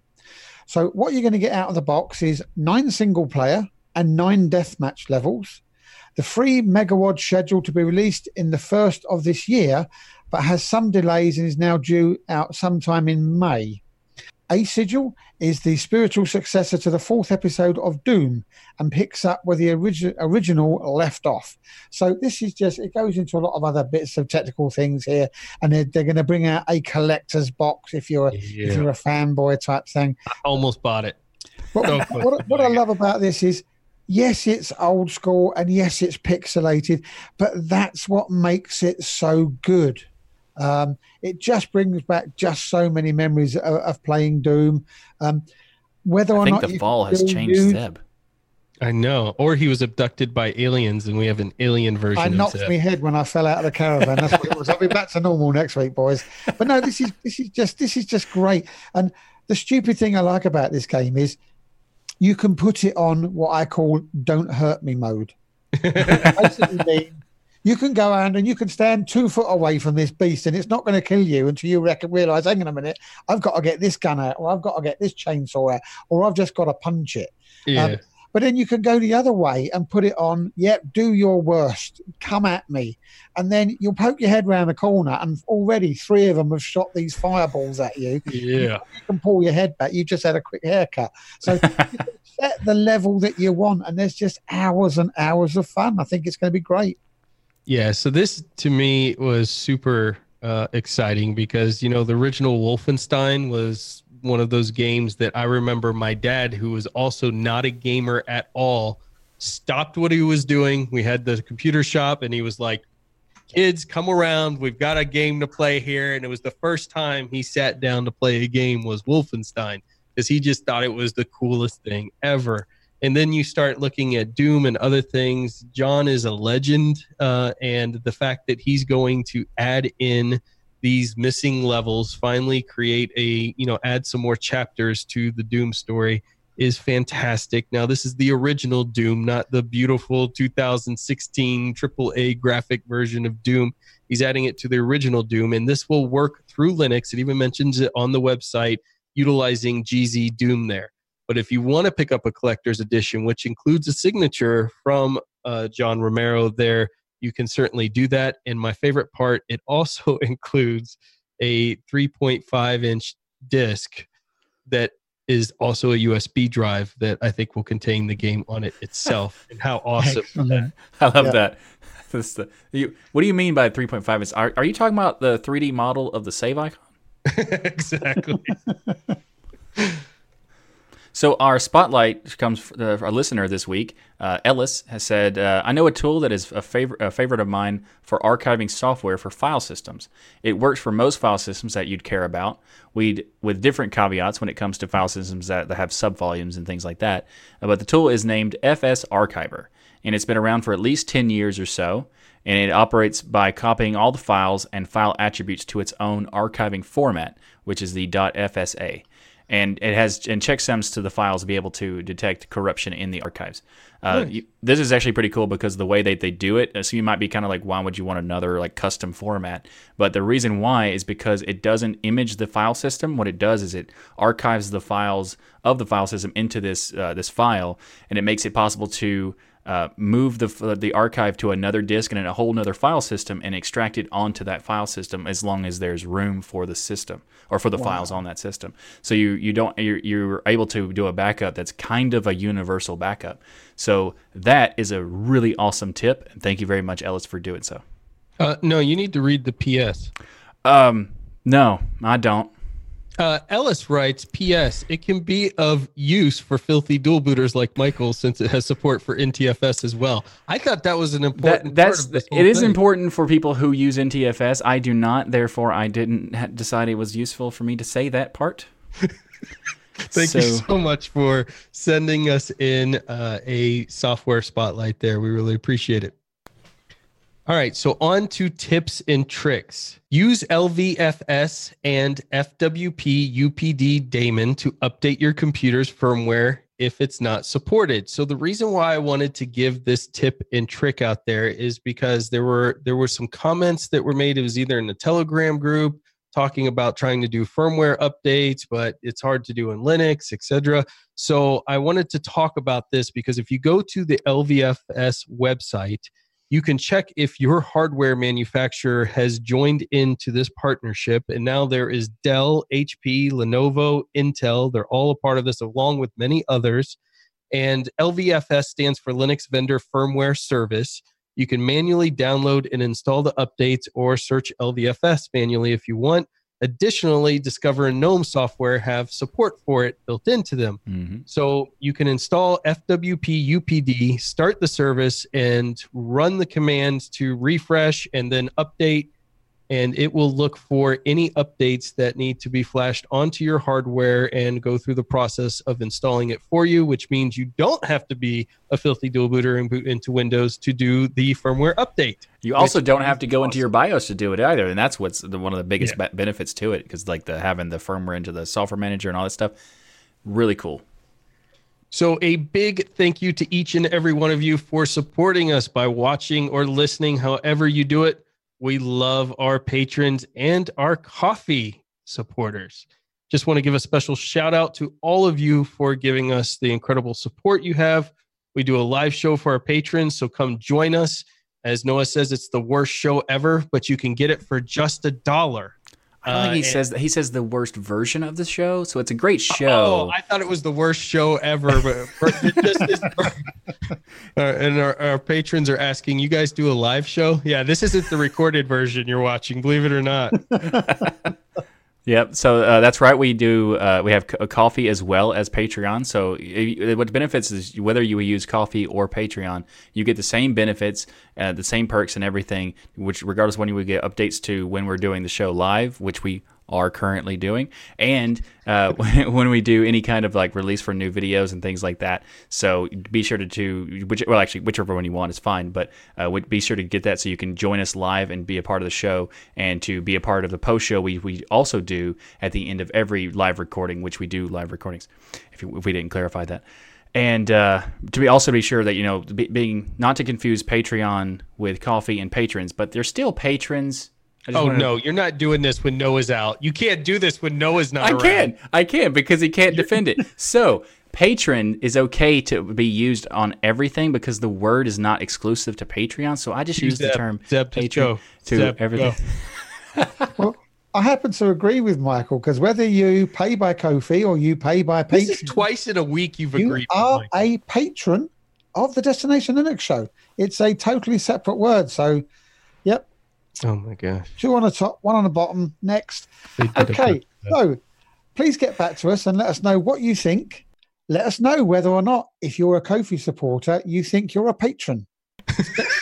so what you're going to get out of the box is nine single player and nine deathmatch levels. The free Megawad scheduled to be released in the first of this year, but has some delays and is now due out sometime in May. A Sigil is the spiritual successor to the fourth episode of Doom and picks up where the origi- original left off. So this is just, it goes into a lot of other bits of technical things here. And they're, they're going to bring out a collector's box if you're, yeah. if you're a fanboy type thing. I almost bought it. What, what, what I love about this is yes, it's old school and yes, it's pixelated, but that's what makes it so good. Um, it just brings back just so many memories of, of playing Doom. Um, whether or not the fall has changed use, Zeb. I know. Or he was abducted by aliens, and we have an alien version. I knocked my head when I fell out of the caravan. That's what it was. I'll be back to normal next week, boys. But no, this is this is just this is just great. And the stupid thing I like about this game is you can put it on what I call "Don't Hurt Me" mode. Basically, you can go around and you can stand two foot away from this beast and it's not going to kill you until you reckon, realize, hang on a minute, I've got to get this gun out or I've got to get this chainsaw out or I've just got to punch it. Yeah. Um, but then you can go the other way and put it on, yep, do your worst, come at me. And then you'll poke your head around the corner, and already three of them have shot these fireballs at you. Yeah. You can pull your head back. You just had a quick haircut. So set the level that you want, and there's just hours and hours of fun. I think it's going to be great. Yeah, so this to me was super uh, exciting because you know the original Wolfenstein was one of those games that I remember my dad, who was also not a gamer at all, stopped what he was doing. We had the computer shop, and he was like, "Kids, come around. We've got a game to play here." And it was the first time he sat down to play a game was Wolfenstein because he just thought it was the coolest thing ever and then you start looking at Doom and other things. John is a legend, uh, and the fact that he's going to add in these missing levels, finally create a you know add some more chapters to the Doom story is fantastic. Now this is the original Doom, not the beautiful 2016 AAA graphic version of Doom. He's adding it to the original Doom, and this will work through Linux. It even mentions it on the website utilizing GZ Doom there. But if you want to pick up a collector's edition, which includes a signature from uh, John Romero there, you can certainly do that. And my favorite part, it also includes a 3.5 inch disc that is also a USB drive that I think will contain the game on it itself. and how awesome! I love yeah. that. The, you, what do you mean by 3.5 inch? Are, are you talking about the 3D model of the save icon? exactly. So our spotlight comes from uh, our listener this week. Uh, Ellis has said, uh, "I know a tool that is a favorite, a favorite of mine for archiving software for file systems. It works for most file systems that you'd care about. We'd with different caveats when it comes to file systems that, that have subvolumes and things like that. Uh, but the tool is named FS Archiver." and it's been around for at least 10 years or so. And it operates by copying all the files and file attributes to its own archiving format, which is the .fsa and it has and checksums to the files to be able to detect corruption in the archives. Uh, nice. you, this is actually pretty cool because the way that they do it, so you might be kind of like, why would you want another like custom format? But the reason why is because it doesn't image the file system. What it does is it archives the files of the file system into this uh, this file, and it makes it possible to uh, move the the archive to another disk and in a whole other file system and extract it onto that file system as long as there's room for the system or for the wow. files on that system. So you you don't you're, you're able to do a backup that's kind of a universal backup. So that is a really awesome tip, and thank you very much, Ellis, for doing so. Uh, no, you need to read the PS. Um, no, I don't. Uh, Ellis writes, P.S. It can be of use for filthy dual booters like Michael since it has support for NTFS as well. I thought that was an important. That, that's it is thing. important for people who use NTFS. I do not, therefore, I didn't ha- decide it was useful for me to say that part. Thank so, you so much for sending us in uh, a software spotlight there. We really appreciate it. All right, so on to tips and tricks. Use LVFS and fwupd daemon to update your computer's firmware if it's not supported. So the reason why I wanted to give this tip and trick out there is because there were there were some comments that were made. It was either in the Telegram group talking about trying to do firmware updates, but it's hard to do in Linux, etc. So I wanted to talk about this because if you go to the LVFS website, you can check if your hardware manufacturer has joined into this partnership. And now there is Dell, HP, Lenovo, Intel. They're all a part of this, along with many others. And LVFS stands for Linux Vendor Firmware Service. You can manually download and install the updates or search LVFS manually if you want. Additionally, Discover and GNOME software have support for it built into them. Mm-hmm. So you can install fwupd, start the service, and run the commands to refresh and then update and it will look for any updates that need to be flashed onto your hardware and go through the process of installing it for you, which means you don't have to be a filthy dual booter and boot into Windows to do the firmware update. You also don't have to go awesome. into your BIOS to do it either, and that's what's the, one of the biggest yeah. benefits to it because like the having the firmware into the software manager and all that stuff, really cool. So, a big thank you to each and every one of you for supporting us by watching or listening, however you do it. We love our patrons and our Ko-fi supporters. Just want to give a special shout out to all of you for giving us the incredible support you have. We do a live show for our patrons, so come join us. As Noah says, it's the worst show ever, but you can get it for just a dollar. I don't think he uh, says he says the worst version of the show, so it's a great show. Oh, I thought it was the worst show ever, but just is, uh, and our, our patrons are asking, "You guys do a live show?" Yeah, this isn't the recorded version you're watching, believe it or not. Yep. So uh, that's right. We do. Uh, we have a Ko-fi as well as Patreon. So it, what benefits is whether you use Ko-fi or Patreon, you get the same benefits, uh, the same perks, and everything. Which regardless when you would get updates to when we're doing the show live, which we are currently doing, and uh, when we do any kind of like release for new videos and things like that. So be sure to, to which well actually whichever one you want is fine, but uh, be sure to get that so you can join us live and be a part of the show, and to be a part of the post show we we also do at the end of every live recording, which we do live recordings. If, you, if we didn't clarify that and uh, to be also be sure that you know be, being not to confuse Patreon with Ko-fi and patrons, but they're still patrons Oh no, you're not doing this when Noah's out. You can't do this when Noah's not. Around. I around. can, I can because he can't defend it. So patron is okay to be used on everything because the word is not exclusive to Patreon. So I just use the term Zeb, patron to Zeb, everything. well, I happen to agree with Michael because whether you pay by Ko-fi or you pay by Patreon, this is twice in a week you've you agreed. You are a patron of the Destination Linux show. It's a totally separate word. So, yep, Oh my gosh. Two on the top, one on the bottom. Next. Okay. So please get back to us and let us know what you think. Let us know whether or not, if you're a Ko-fi supporter, you think you're a patron.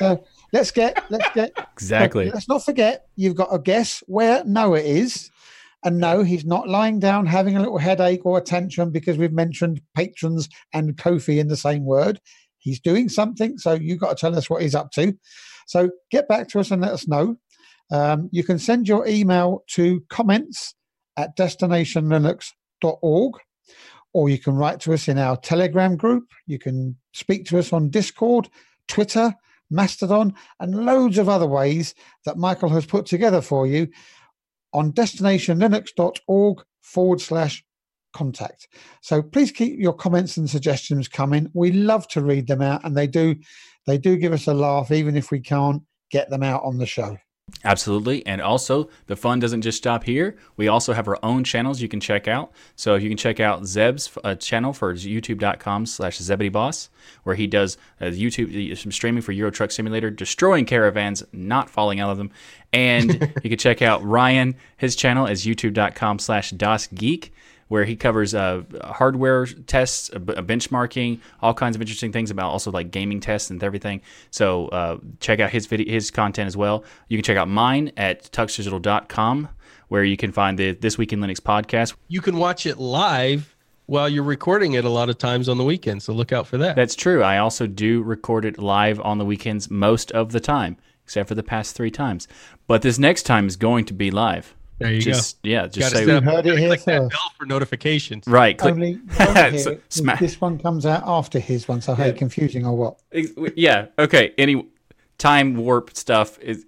uh, let's get, let's get. Exactly. Let's not forget, you've got to guess where Noah is. And no, he's not lying down having a little headache or a tantrum because we've mentioned patrons and Ko-fi in the same word. He's doing something, so you've got to tell us what he's up to. So get back to us and let us know. Um, you can send your email to comments at destinationlinux.org, or you can write to us in our Telegram group. You can speak to us on Discord, Twitter, Mastodon, and loads of other ways that Michael has put together for you on destinationlinux.org forward slash contact. So please keep your comments and suggestions coming. We love to read them out and they do they do give us a laugh even if we can't get them out on the show. Absolutely. And also, the fun doesn't just stop here. We also have our own channels you can check out. So if you can check out Zeb's uh, channel for youtube.com slash zebedeeboss, where he does uh, YouTube some streaming for Euro Truck Simulator, destroying caravans, not falling out of them. And you can check out Ryan. His channel is youtube.com slash DasGeek where he covers uh, hardware tests, benchmarking, all kinds of interesting things about also like gaming tests and everything. So uh, check out his video, his content as well. You can check out mine at tuxdigital.com where you can find the This Week in Linux podcast. You can watch it live while you're recording it a lot of times on the weekend. So look out for that. That's true. I also do record it live on the weekends most of the time, except for the past three times. But this next time is going to be live. There you just, go. Yeah, just say You heard it here click that first. bell for notifications. right. Click, Only only So, here, sma- this one comes out after his one, so hey, confusing or what? Yeah. Okay. Any time warp stuff is.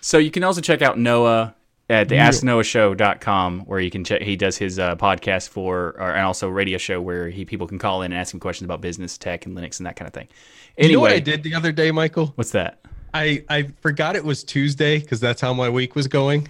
So you can also check out Noah at the AskNoahShow.com where you can check. He does his uh, podcast for, or, and also radio show where he people can call in and ask him questions about business, tech, and Linux and that kind of thing. Anyway, You know what I did the other day, Michael? what's that? I I forgot it was Tuesday because that's how my week was going.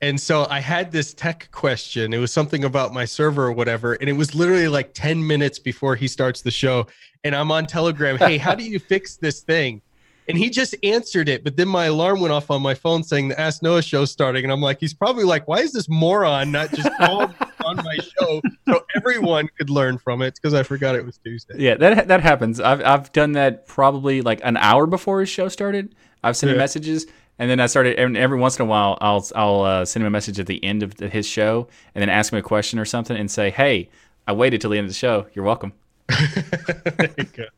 And so I had this tech question. It was something about my server or whatever. And it was literally like 10 minutes before he starts the show. And I'm on Telegram. Hey, how do you fix this thing? And he just answered it. But then my alarm went off on my phone saying the Ask Noah show starting. And I'm like, he's probably like, why is this moron not just on my show so everyone could learn from it? Because I forgot it was Tuesday. Yeah, that that happens. I've I've done that probably like an hour before his show started. I've sent him Yeah. messages, and then I started. And every once in a while, I'll I'll uh, send him a message at the end of his show, and then ask him a question or something, and say, "Hey, I waited till the end of the show. You're welcome." You.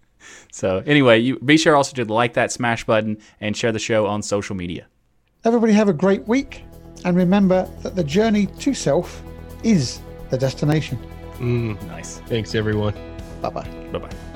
So anyway, you be sure also to like that smash button and share the show on social media. Everybody have a great week, and remember that the journey to self is the destination. Mm, Nice. thanks, everyone. Bye bye. Bye bye.